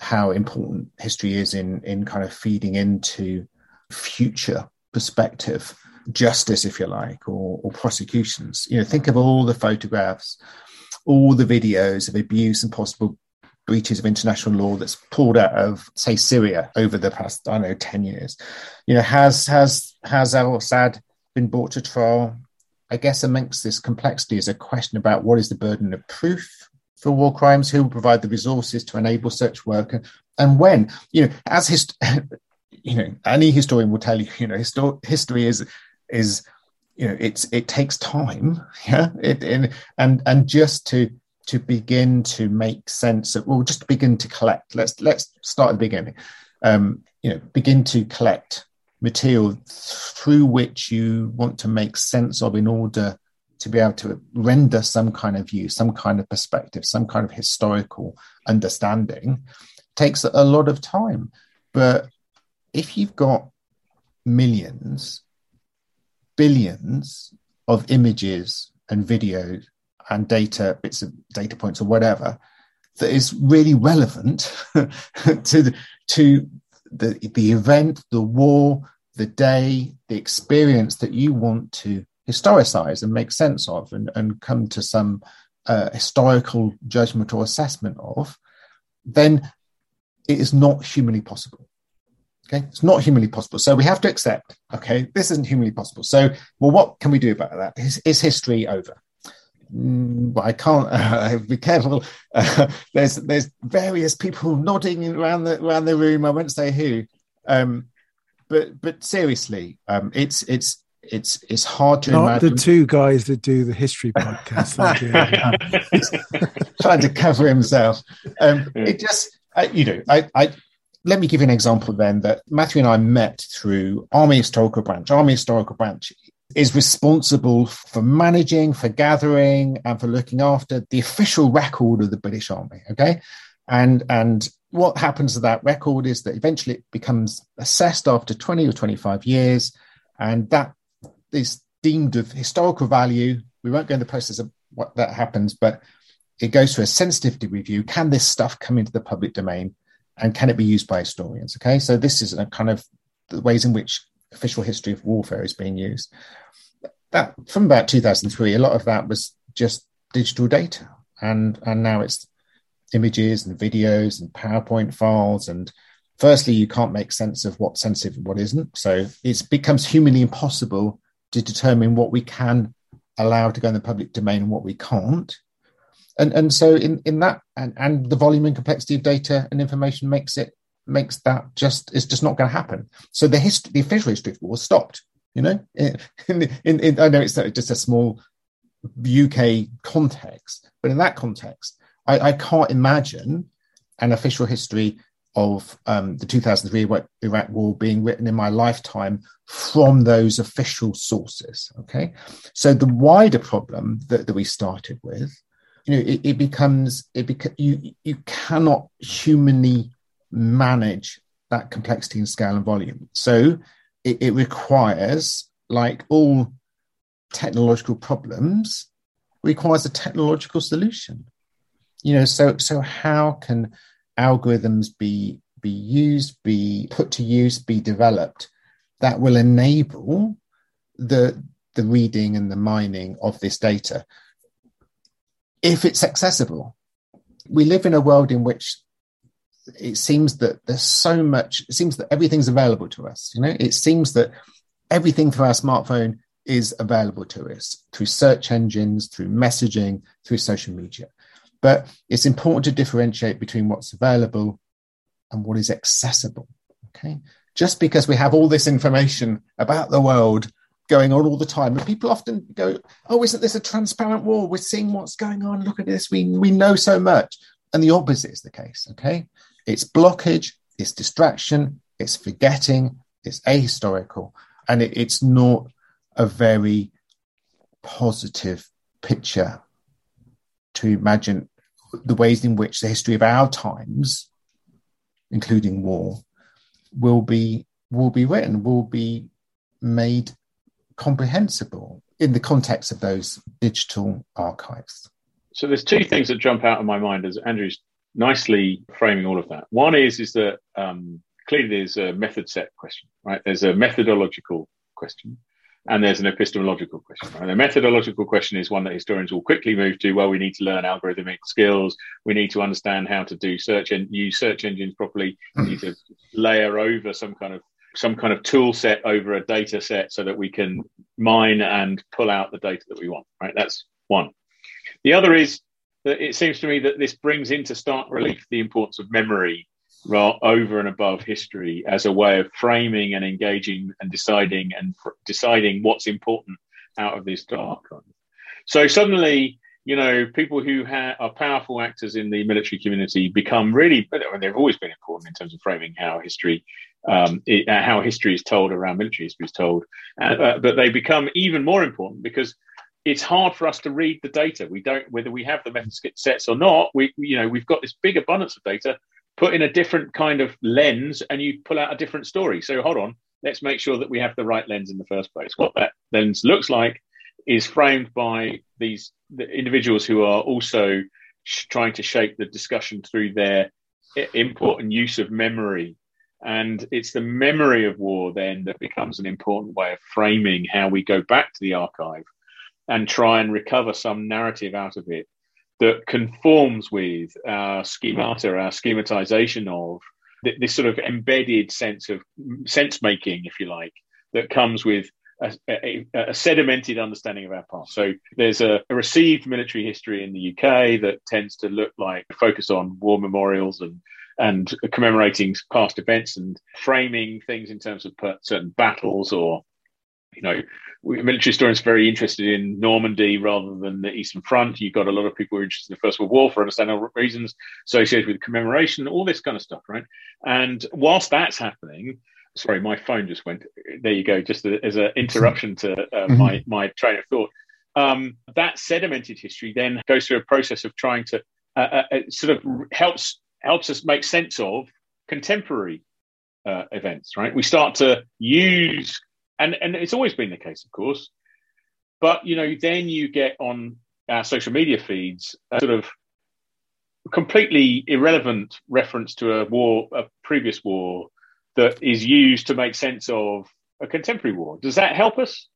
how important history is in in kind of feeding into future perspective justice if you like or, or prosecutions you know think of all the photographs all the videos of abuse and possible breaches of international law that's pulled out of say syria over the past i don't know 10 years. You know has has has al assad been brought to trial? I guess amongst this complexity is a question about what is the burden of proof for war crimes, who will provide the resources to enable such work, and when. You know, as hist- you know, any historian will tell you, you know, histor- history is is you know, it's it takes time, yeah, it, and and just to to begin to make sense of, well, just begin to collect. Let's let's start at the beginning. Um, you know, begin to collect material through which you want to make sense of in order to be able to render some kind of view, some kind of perspective, some kind of historical understanding takes a lot of time. But if you've got millions, billions of images and videos and data, bits of data points or whatever, that is really relevant to the, to the, the event, the war, the day, the experience that you want to historicize and make sense of and, and come to some uh, historical judgment or assessment of, then it is not humanly possible. Okay, it's not humanly possible. So we have to accept, okay, this isn't humanly possible. So, well, what can we do about that? Is, is history over? Mm, I can't uh, be careful. Uh, there's there's various people nodding around the around the room. I won't say who, um, but but seriously, um, it's it's it's it's hard to Not imagine. the two guys that do the history podcast. trying to cover himself. Um, it just, I, you know, I, I let me give you an example then that Matthew and I met through Army Historical Branch. Army Historical Branch is responsible for managing, for gathering, and for looking after the official record of the British Army. Okay, and and what happens to that record is that eventually it becomes assessed after 20 or 25 years, and that is deemed of historical value. We won't go into the process of what that happens, but it goes through a sensitivity review. Can this stuff come into the public domain? And can it be used by historians? Okay, so this is a kind of the ways in which official history of warfare is being used. That from about 2003, a lot of that was just digital data, and and now it's images and videos and PowerPoint files. And firstly, you can't make sense of what's sensitive and what isn't. So it becomes humanly impossible to determine what we can allow to go in the public domain and what we can't. And and so in in that and and the volume and complexity of data and information makes it makes that just it's just not going to happen. So the history, the official history of war stopped. You know, in, in, in, I know it's just a small UK context, but in that context, I, I can't imagine an official history of um, the 2003 Iraq war being written in my lifetime from those official sources. Okay, so the wider problem that, that we started with, you know, it, it becomes it beca- you you cannot humanly manage that complexity and scale and volume. So it, it requires, like all technological problems, requires a technological solution. You know, so so how can algorithms be be used, be put to use, be developed that will enable the the reading and the mining of this data if it's accessible. We live in a world in which it seems that there's so much, it seems that everything's available to us. You know, it seems that everything through our smartphone is available to us through search engines, through messaging, through social media. But it's important to differentiate between what's available and what is accessible. Okay. Just because we have all this information about the world going on all the time, and people often go, Oh, isn't this a transparent war? We're seeing what's going on. Look at this. We, we know so much. And the opposite is the case. Okay. It's blockage, it's distraction, it's forgetting, it's ahistorical, and it, it's not a very positive picture to imagine the ways in which the history of our times, including war, will be will be written, will be made comprehensible in the context of those digital archives. So there's two things that jump out of my mind as Andrew's nicely framing all of that. One is is that um, clearly there's a method set question, right? There's a methodological question, and there's an epistemological question. Right? The methodological question is one that historians will quickly move to. Well, we need to learn algorithmic skills. We need to understand how to do search and use search engines properly. We need to layer over some kind of some kind of tool set over a data set so that we can mine and pull out the data that we want. Right? That's one. The other is that it seems to me that this brings into stark relief the importance of memory over and above history as a way of framing and engaging and deciding and deciding what's important out of this dark. So suddenly, you know, people who ha- are powerful actors in the military community become really, they've always been important in terms of framing how history, um, it, how history is told around military history is told, uh, uh, but they become even more important because it's hard for us to read the data. We don't, whether we have the method sets or not. We, you know, we've got this big abundance of data. Put in a different kind of lens, and you pull out a different story. So hold on, let's make sure that we have the right lens in the first place. What that lens looks like is framed by these the individuals who are also sh- trying to shape the discussion through their import and use of memory. And it's the memory of war then that becomes an important way of framing how we go back to the archive and try and recover some narrative out of it that conforms with our schemata, our schematization of this sort of embedded sense of sense making, if you like, that comes with a, a, a, sedimented understanding of our past. So there's a, a, received military history in the UK that tends to look like focus on war memorials and and commemorating past events and framing things in terms of certain battles or you know military historians are very interested in Normandy rather than the Eastern Front. You've got a lot of people who are interested in the First World War for understandable reasons associated with commemoration, all this kind of stuff, right? And whilst that's happening, sorry, my phone just went. There you go, just as an interruption to uh, mm-hmm. my my train of thought. Um, that sedimented history then goes through a process of trying to uh, uh, uh sort of helps helps us make sense of contemporary uh, events. Right, we start to use and and it's always been the case, of course. But you know, then you get on our social media feeds a sort of completely irrelevant reference to a war, a previous war that is used to make sense of a contemporary war. Does that help us?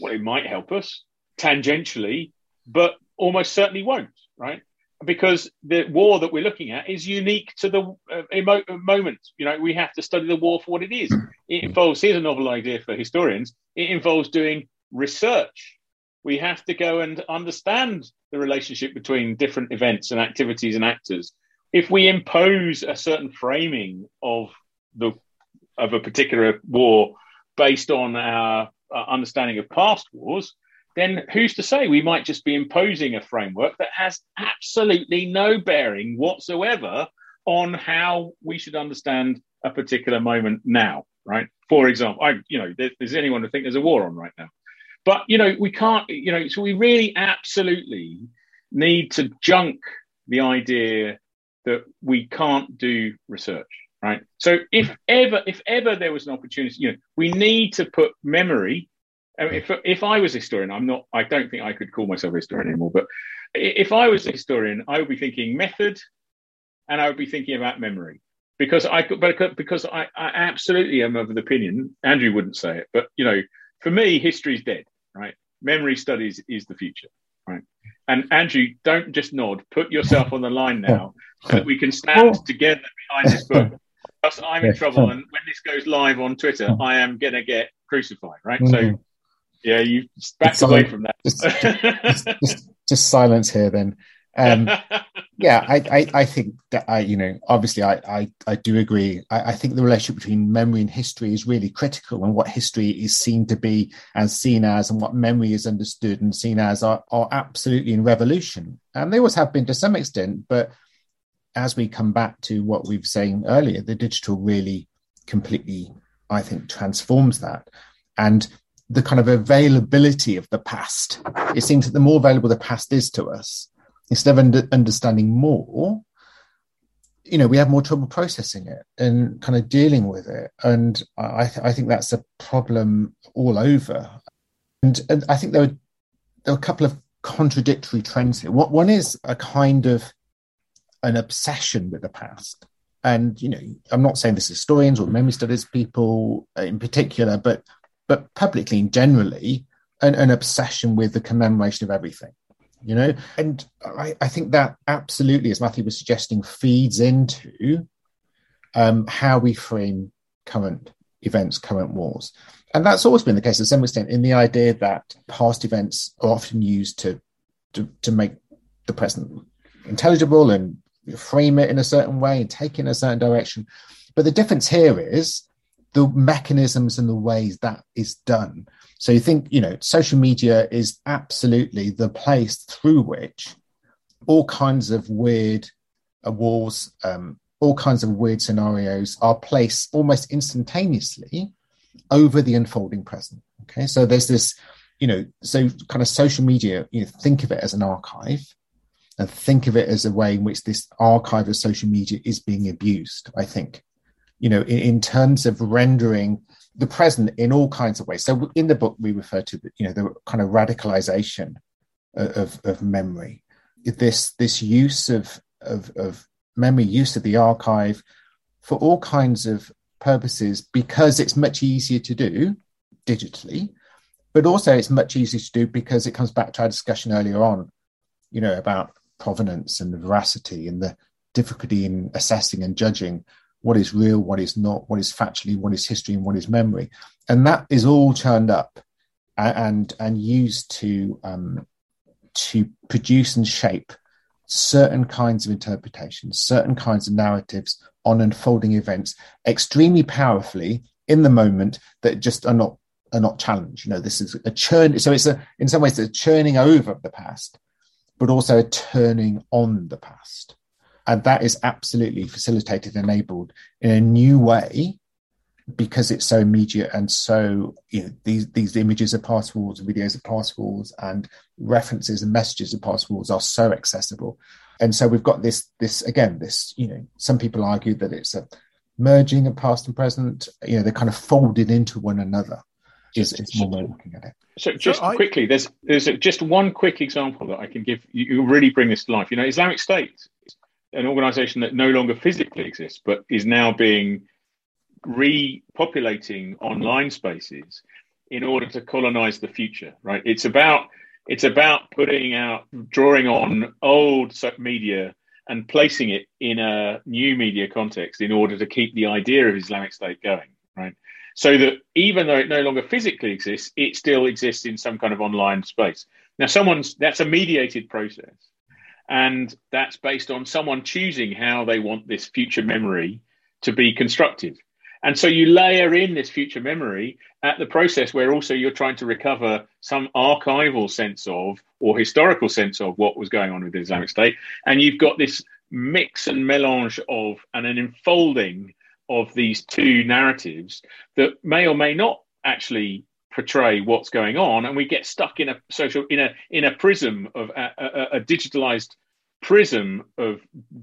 Well, it might help us tangentially, but almost certainly won't, right? Because the war that we're looking at is unique to the uh, emo- moment. You know, we have to study the war for what it is. It involves, here's a novel idea for historians, it involves doing research. We have to go and understand the relationship between different events and activities and actors. If we impose a certain framing of the of a particular war based on our uh, understanding of past wars, then who's to say we might just be imposing a framework that has absolutely no bearing whatsoever on how we should understand a particular moment now? right? For example, I, you know, there, there's anyone who think there's a war on right now, but you know, we can't, you know, so we really absolutely need to junk the idea that we can't do research, right? So if ever, if ever there was an opportunity, you know, we need to put memory. I mean, if if I was a historian, I'm not. I don't think I could call myself a historian anymore. But if I was a historian, I would be thinking method, and I would be thinking about memory because I could, but because I, I absolutely am of the opinion. Andrew wouldn't say it, but you know, for me, history's dead. Right, memory studies is the future. Right, and Andrew, don't just nod. Put yourself on the line now, so that we can stand together behind this book. Else I'm in trouble, and when this goes live on Twitter, I am gonna get crucified. Right, so. Mm-hmm. Yeah, you back away from that. Just, just, just, just silence here, then. Um, yeah, I, I, I, think that I, you know, obviously I, I, I do agree. I, I, think the relationship between memory and history is really critical, and what history is seen to be and seen as, and what memory is understood and seen as, are, are absolutely in revolution. And they always have been to some extent, but as we come back to what we were saying earlier, the digital really completely, I think, transforms that. And the kind of availability of the past, it seems that the more available the past is to us, instead of under, understanding more, you know, we have more trouble processing it and kind of dealing with it. And I, th- I think that's a problem all over. And, and I think there are, there a couple of contradictory trends here. What one is a kind of an obsession with the past. And you know, I'm not saying this historians or memory studies people in particular, but but publicly and generally, an, an obsession with the commemoration of everything you know? And I, I, think that absolutely as matthew was suggesting feeds into um, how we frame current events current wars. And that's always been the case to some extent in the idea that past events are often used to to, to make the present intelligible and frame it in a certain way and take it in a certain direction. But the difference here is the mechanisms and the ways that is done so you think, you know, social media is absolutely the place through which all kinds of weird uh, wars, um, all kinds of weird scenarios are placed almost instantaneously over the unfolding present. Okay, so there's this, you know, so kind of social media, you know, think of it as an archive and think of it as a way in which this archive of social media is being abused, I think. You know, in, in terms of rendering the present in all kinds of ways. So in the book, we refer to the, you know the kind of radicalization of, of memory, this this use of, of of memory, use of the archive for all kinds of purposes because it's much easier to do digitally, but also it's much easier to do because it comes back to our discussion earlier on, you know, about provenance and veracity and the difficulty in assessing and judging what is real, what is not, what is factually, what is history, and what is memory, and that is all churned up and and used to um, to produce and shape certain kinds of interpretations, certain kinds of narratives on unfolding events extremely powerfully in the moment that just are not are not challenged. You know, this is a churn. So it's a in some ways a churning over of the past, but also a turning on the past. And that is absolutely facilitated, enabled in a new way because it's so immediate and so you know these these images of passports videos of passports and references and messages of passports are so accessible. And so we've got this this again this you know some people argue that it's a merging of past and present you know they're kind of folded into one another is, is one way of looking at it. So just so I, quickly there's there's just one quick example that i can give you, you really bring this to life. You know islamic state an organization that no longer physically exists but is now being repopulating online spaces in order to colonize the future right? It's about it's about putting out drawing on old media and placing it in a new media context in order to keep the idea of islamic state going right? So that even though it no longer physically exists it still exists in some kind of online space. Now someone's that's a mediated process and that's based on someone choosing how they want this future memory to be constructed and so you layer in this future memory at the process where also you're trying to recover some archival sense of or historical sense of what was going on with the Islamic State. And you've got this mix and melange of and an enfolding of these two narratives that may or may not actually portray what's going on and we get stuck in a social in a in a prism of a, a, a digitalized prism of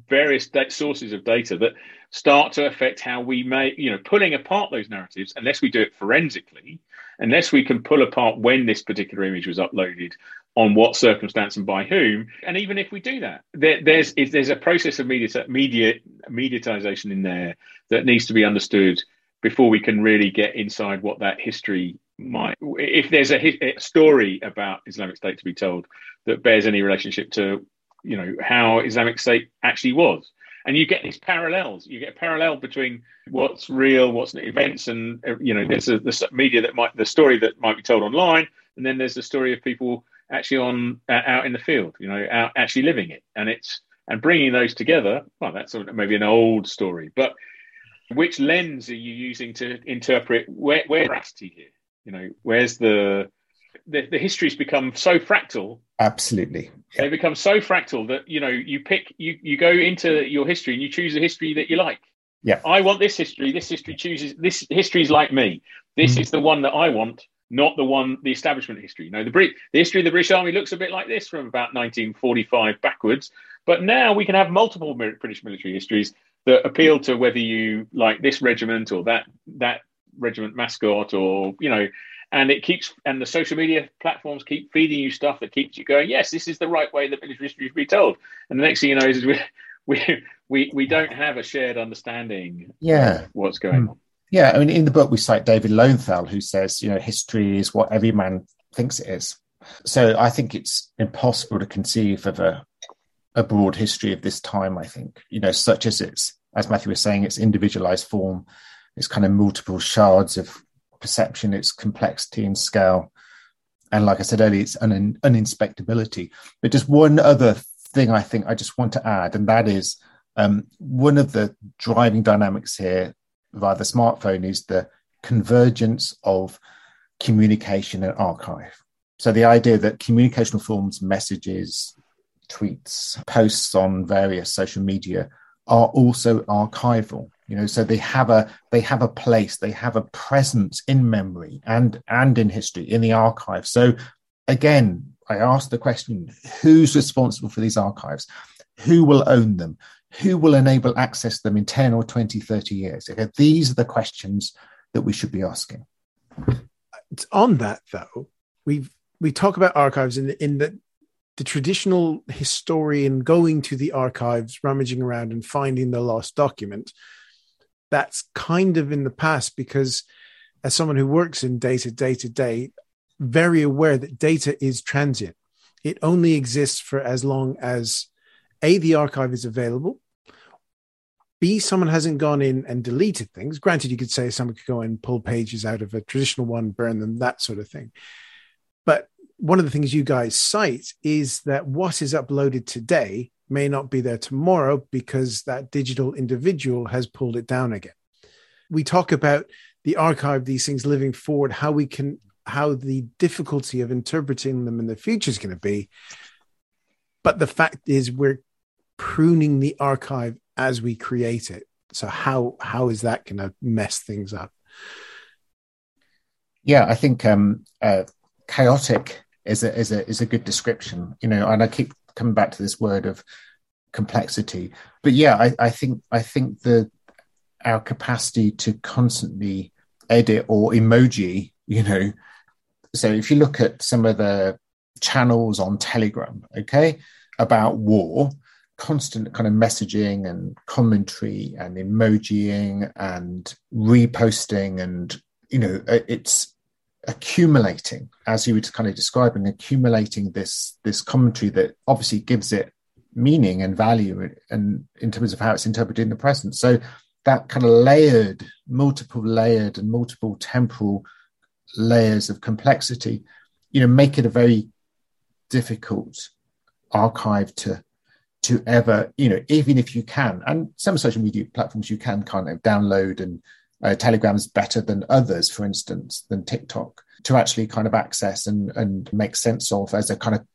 various sources of data that start to affect how we may, you know, pulling apart those narratives, unless we do it forensically, unless we can pull apart when this particular image was uploaded, on what circumstance and by whom. And even if we do that, there, there's there's a process of media, media mediatization in there that needs to be understood before we can really get inside what that history might. If there's a, a story about Islamic State to be told that bears any relationship to you know how Islamic State actually was. And you get these parallels. You get a parallel between what's real, what's events, and you know there's a, the media that might the story that might be told online, and then there's the story of people actually on uh, out in the field, you know, out actually living it, and it's and bringing those together. Well, that's maybe an old story, but which lens are you using to interpret where where veracity here? You know, where's the the, the history's become so fractal. Absolutely. Yeah. they become so fractal that you know you pick you you go into your history and you choose a history that you like. Yeah. I want this history. This history chooses this history's like me. This mm. is the one that i want not the one the establishment history. You know the Brit- the history of the british army looks a bit like this from about 1945 backwards but now we can have multiple british military histories that appeal to whether you like this regiment or that that regiment mascot or you know and it keeps and the social media platforms keep feeding you stuff that keeps you going yes this is the right way that military history should be told. And the next thing you know is we we we, we don't have a shared understanding yeah. what's going mm. on. Yeah i mean in the book we cite david lowenthal who says you know history is what every man thinks it is. So i think it's impossible to conceive of a a broad history of this time i think. You know such as it's as matthew was saying it's individualized form it's kind of multiple shards of perception, its complexity and scale. And like I said earlier, it's an uninspectability. But just one other thing I think I just want to add, and that is um, one of the driving dynamics here via the smartphone is the convergence of communication and archive. So the idea that communicational forms, messages, tweets, posts on various social media are also archival you know so they have a they have a place they have a presence in memory and and in history in the archive so again i ask the question who's responsible for these archives? Who will own them? Who will enable access to them in 10 or 20 30 years? Okay, these are the questions that we should be asking. On that though we we talk about archives in the, in the the traditional historian going to the archives rummaging around and finding the lost document that's kind of in the past because as someone who works in data day to day, very aware that data is transient. It only exists for as long as A, the archive is available, B, someone hasn't gone in and deleted things. Granted, you could say someone could go and pull pages out of a traditional one, burn them, that sort of thing. But one of the things you guys cite is that what is uploaded today may not be there tomorrow because that digital individual has pulled it down again. We talk about the archive, these things living forward, how we can, how the difficulty of interpreting them in the future is going to be. But the fact is, we're pruning the archive as we create it. So how how is that going to mess things up? Yeah, I think um, uh, chaotic is a is a is a good description. You know, and I keep coming back to this word of complexity. But yeah, I, I think I think the our capacity to constantly edit or emoji, you know. So if you look at some of the channels on Telegram, okay, about war, constant kind of messaging and commentary and emojiing and reposting and you know it's accumulating as you were kind of describing accumulating this this commentary that obviously gives it meaning and value and in terms of how it's interpreted in the present. So that kind of layered multiple layered and multiple temporal layers of complexity you know make it a very difficult archive to to ever, you know, even if you can, and some social media platforms you can kind of download and uh, Telegram's better than others, for instance, than TikTok, to actually kind of access and, and make sense of as a kind of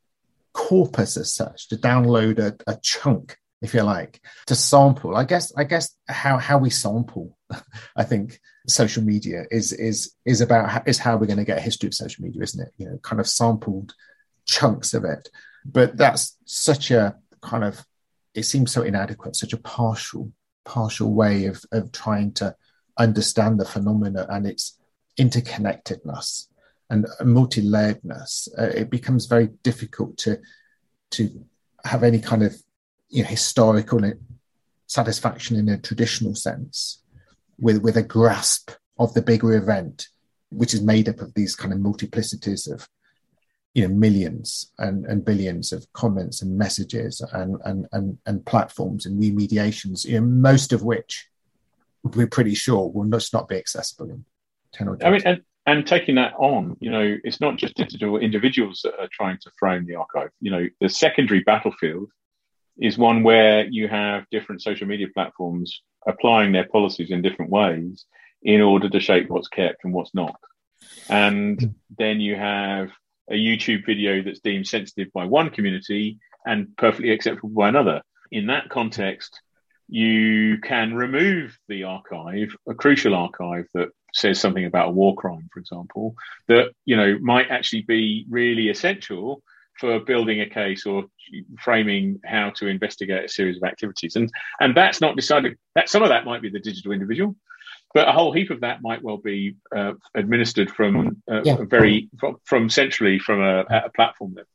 corpus as such, to download a, a chunk, if you like, to sample. I guess I guess how how we sample, I think social media is is is about is how we're going to get a history of social media, isn't it? You know, kind of sampled chunks of it. But that's such a kind of it seems so inadequate, such a partial partial way of of trying to understand the phenomena and its interconnectedness and multi-layeredness. Uh, it becomes very difficult to to have any kind of you know historical satisfaction in a traditional sense with with a grasp of the bigger event which is made up of these kind of multiplicities of you know millions and, and billions of comments and messages and, and and and platforms and remediations you know most of which we're pretty sure will just not be accessible in 10 or 20. i mean and, and taking that on you know it's not just digital individuals that are trying to frame the archive you know the secondary battlefield is one where you have different social media platforms applying their policies in different ways in order to shape what's kept and what's not and mm. then you have a YouTube video that's deemed sensitive by one community and perfectly acceptable by another. In that context, you can remove the archive, a crucial archive that says something about a war crime, for example, that you know might actually be really essential for building a case or framing how to investigate a series of activities. And and that's not decided. That some of that might be the digital individual, but a whole heap of that might well be uh, administered from uh, yeah. very from, from, centrally from a, a platform level.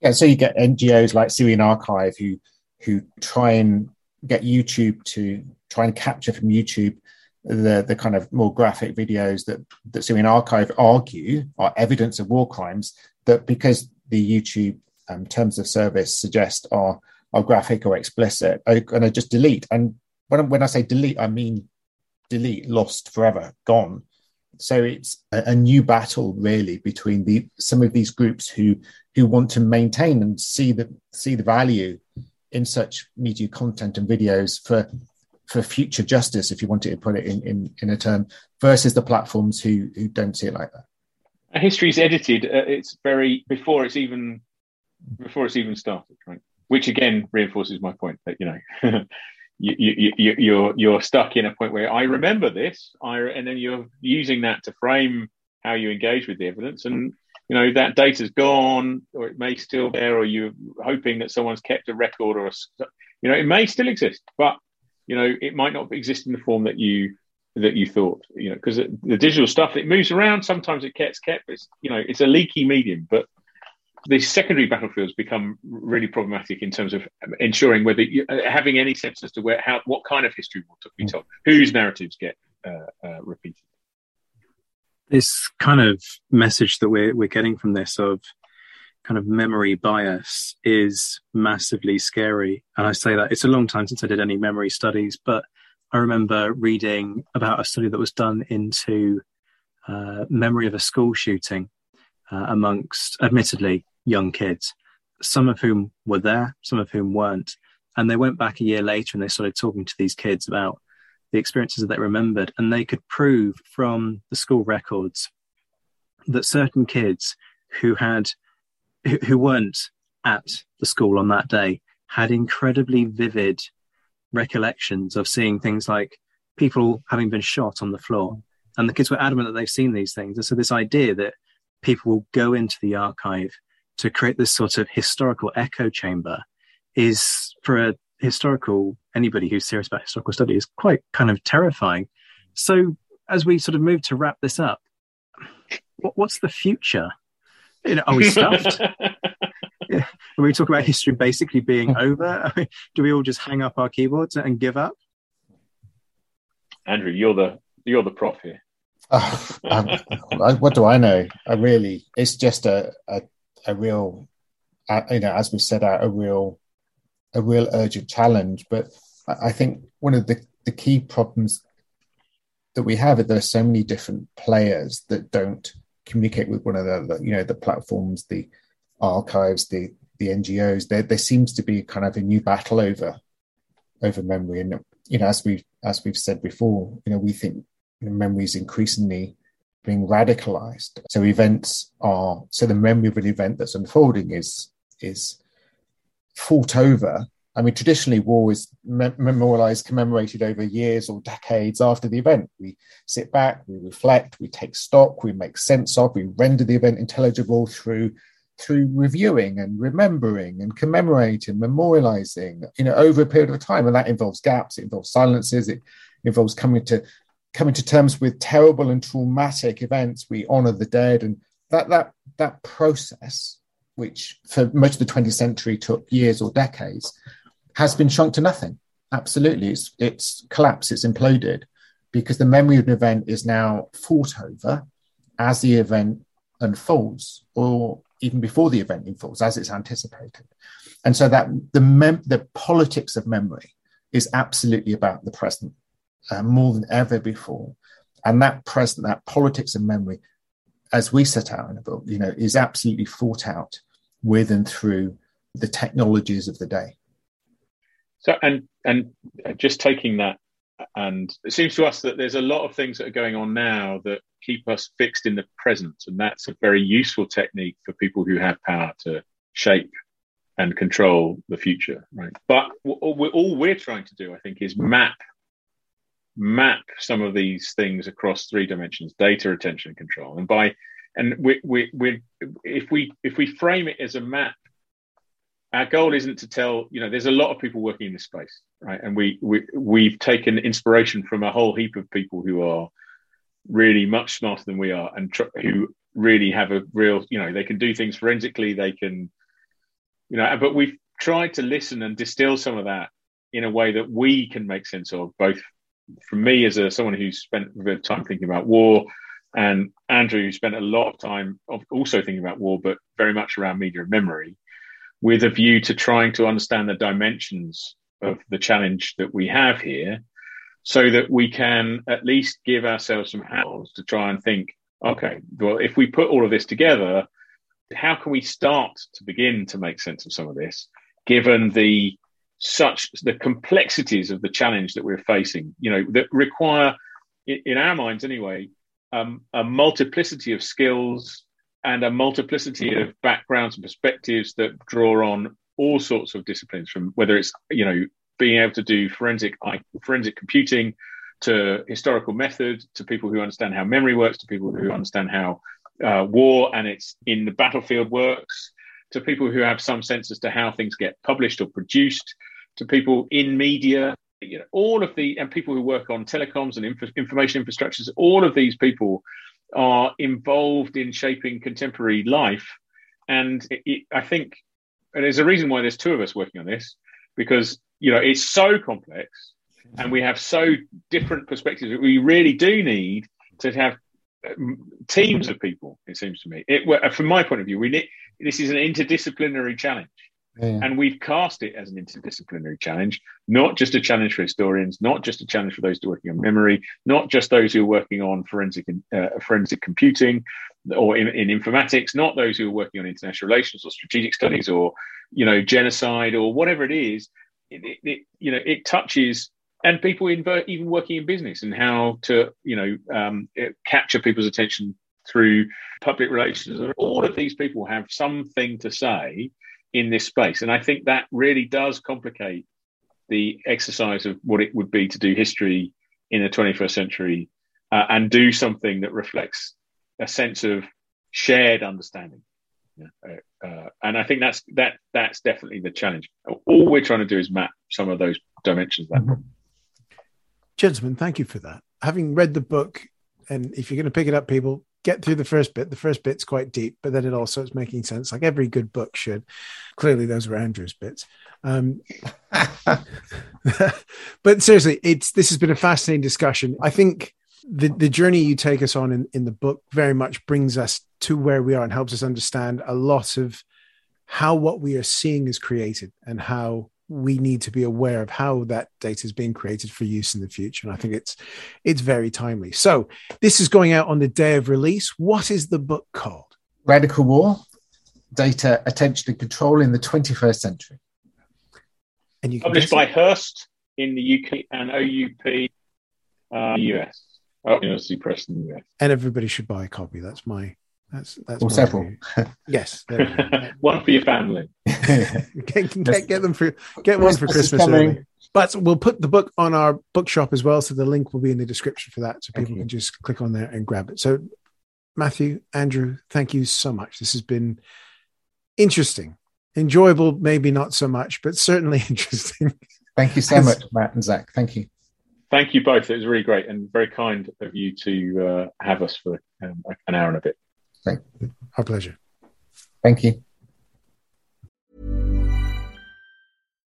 Yeah, so you get NGOs like Syrian Archive who who try and get YouTube to try and capture from YouTube the the kind of more graphic videos that that Syrian Archive argue are evidence of war crimes that because the YouTube um, terms of service suggest are are graphic or explicit, are going to just delete. And when when I say delete, I mean delete, lost forever, gone. So it's a, a, new battle really between the some of these groups who who want to maintain and see the see the value in such media content and videos for for future justice, if you wanted to put it in, in, in a term, versus the platforms who who don't see it like that. History is edited. Uh, it's very before it's even before it's even started, right? Which again reinforces my point that you know you, you, you, you're you're stuck in a point where I remember this, I, and then you're using that to frame how you engage with the evidence, and you know that data's gone, or it may still be there, or you're hoping that someone's kept a record, or a, you know it may still exist, but you know it might not exist in the form that you that you thought, you know, because the digital stuff it moves around. Sometimes it gets kept. It's you know it's a leaky medium, but the secondary battlefields become really problematic in terms of ensuring whether you, uh, having any sense as to where how what kind of history will be told, whose narratives get uh, uh, repeated. This kind of message that we're we're getting from this of kind of memory bias is massively scary. And I say that it's a long time since I did any memory studies, but I remember reading about a study that was done into uh, memory of a school shooting uh, amongst, admittedly, young kids, some of whom were there, some of whom weren't. And they went back a year later and they started talking to these kids about the experiences that they remembered. And they could prove from the school records that certain kids who had who, weren't at the school on that day had incredibly vivid recollections of seeing things like people having been shot on the floor. And the kids were adamant that they've seen these things. And so this idea that people will go into the archive to create this sort of historical echo chamber is for a historical anybody who's serious about historical study is quite kind of terrifying. So as we sort of move to wrap this up, what, what's the future? You know, are we stuffed? when we talk about history basically being over, do we all just hang up our keyboards and give up? Andrew, you're the you're the prof here. Oh, I, what do I know? I really, it's just a a, a real, uh, you know, as we said, out, a real a real urgent challenge. But I think one of the the key problems that we have is there are so many different players that don't communicate with one another. You know, the platforms, the archives, the the NGOs. There there seems to be kind of a new battle over over memory, and you know, as we as we've said before, you know, we think memory is increasingly being radicalized. So events are so the memory of an event that's unfolding is is fought over I mean, traditionally, war is memorialized, commemorated over years or decades after the event. We sit back, we reflect, we take stock, we make sense of, we render the event intelligible through through reviewing and remembering and commemorating, memorializing, you know, over a period of time. And that involves gaps, it involves silences, it involves coming to coming to terms with terrible and traumatic events. We honor the dead, and that that that process, which for much of the 20th century took years or decades, has been shrunk to nothing. Absolutely, it's it's collapsed, it's imploded, because the memory of an event is now fought over as the event unfolds, or even before the event unfolds, as it's anticipated. And so that the mem- the politics of memory is absolutely about the present uh, more than ever before. And that present, that politics of memory, as we set out in the book, you know, is absolutely fought out with and through the technologies of the day. So and and just taking that, and it seems to us that there's a lot of things that are going on now that keep us fixed in the present, and that's a very useful technique for people who have power to shape and control the future, right? But all we're trying to do, I think, is map map some of these things across three dimensions: data, attention, control, and by and we we we if we if we frame it as a map our goal isn't to tell you know there's a lot of people working in this space right? And we, we we've taken inspiration from a whole heap of people who are really much smarter than we are and tr- who really have a real you know they can do things forensically they can you know but we've tried to listen and distill some of that in a way that we can make sense of both from me as a someone who's spent a bit of time thinking about war and andrew who spent a lot of time also thinking about war but very much around media and memory with a view to trying to understand the dimensions of the challenge that we have here so that we can at least give ourselves some handles to try and think okay well if we put all of this together how can we start to begin to make sense of some of this given the such the complexities of the challenge that we're facing you know that require in our minds anyway um, a multiplicity of skills and a multiplicity of backgrounds and perspectives that draw on all sorts of disciplines from whether it's you know being able to do forensic forensic computing to historical method to people who understand how memory works to people who understand how uh, war and it's in the battlefield works to people who have some sense as to how things get published or produced to people in media you know all of the and people who work on telecoms and info, information infrastructures all of these people are involved in shaping contemporary life. And it, it, I think and there's a reason why there's two of us working on this because you know it's so complex and we have so different perspectives that we really do need to have um, teams of people. It seems to me. It, from my point of view, we need this is an interdisciplinary challenge. Yeah. And we've cast it as an interdisciplinary challenge, not just a challenge for historians, not just a challenge for those working on memory, not just those who are working on forensic uh, forensic computing or in, in, informatics, not those who are working on international relations or strategic studies or you know genocide or whatever it is. It, it, it you know it touches and people even working in business and how to you know um, capture people's attention through public relations. All of these people have something to say in this space. And I think that really does complicate the exercise of what it would be to do history in the 21st century uh, and do something that reflects a sense of shared understanding. Uh, uh, and I think that's that that's definitely the challenge. All we're trying to do is map some of those dimensions. Mm-hmm. gentlemen, thank you for that. Having read the book, and if you're going to pick it up, people get through the first bit. The first bit's quite deep, but then it all starts making sense, like every good book should. Clearly, those were Andrew's bits. Um, but seriously, it's this has been a fascinating discussion. I think the the journey you take us on in, in the book very much brings us to where we are and helps us understand a lot of how what we are seeing is created and how we need to be aware of how that data is being created for use in the future. And I think it's it's very timely. So this is going out on the day of release. What is the book called? Radical War: Data, Attention, and Control in the 21st Century. And you published by Hurst in the UK and OUP uh, US. Oh, University Press in the US. And everybody should buy a copy. That's my that's that's or several. yes, one for your family. Get, get, get, them for get one for Christmas early. But we'll put the book on our bookshop as well, so the link will be in the description for that, so people can just click on there and grab it. So, Matthew, Andrew, thank you so much. This has been interesting, enjoyable, maybe not so much, but certainly interesting. Thank you so much, Matt and Zach. Thank you. Thank you both. It was really great and very kind of you to uh, have us for um, an hour and a bit. Thank you. Our pleasure. Thank you.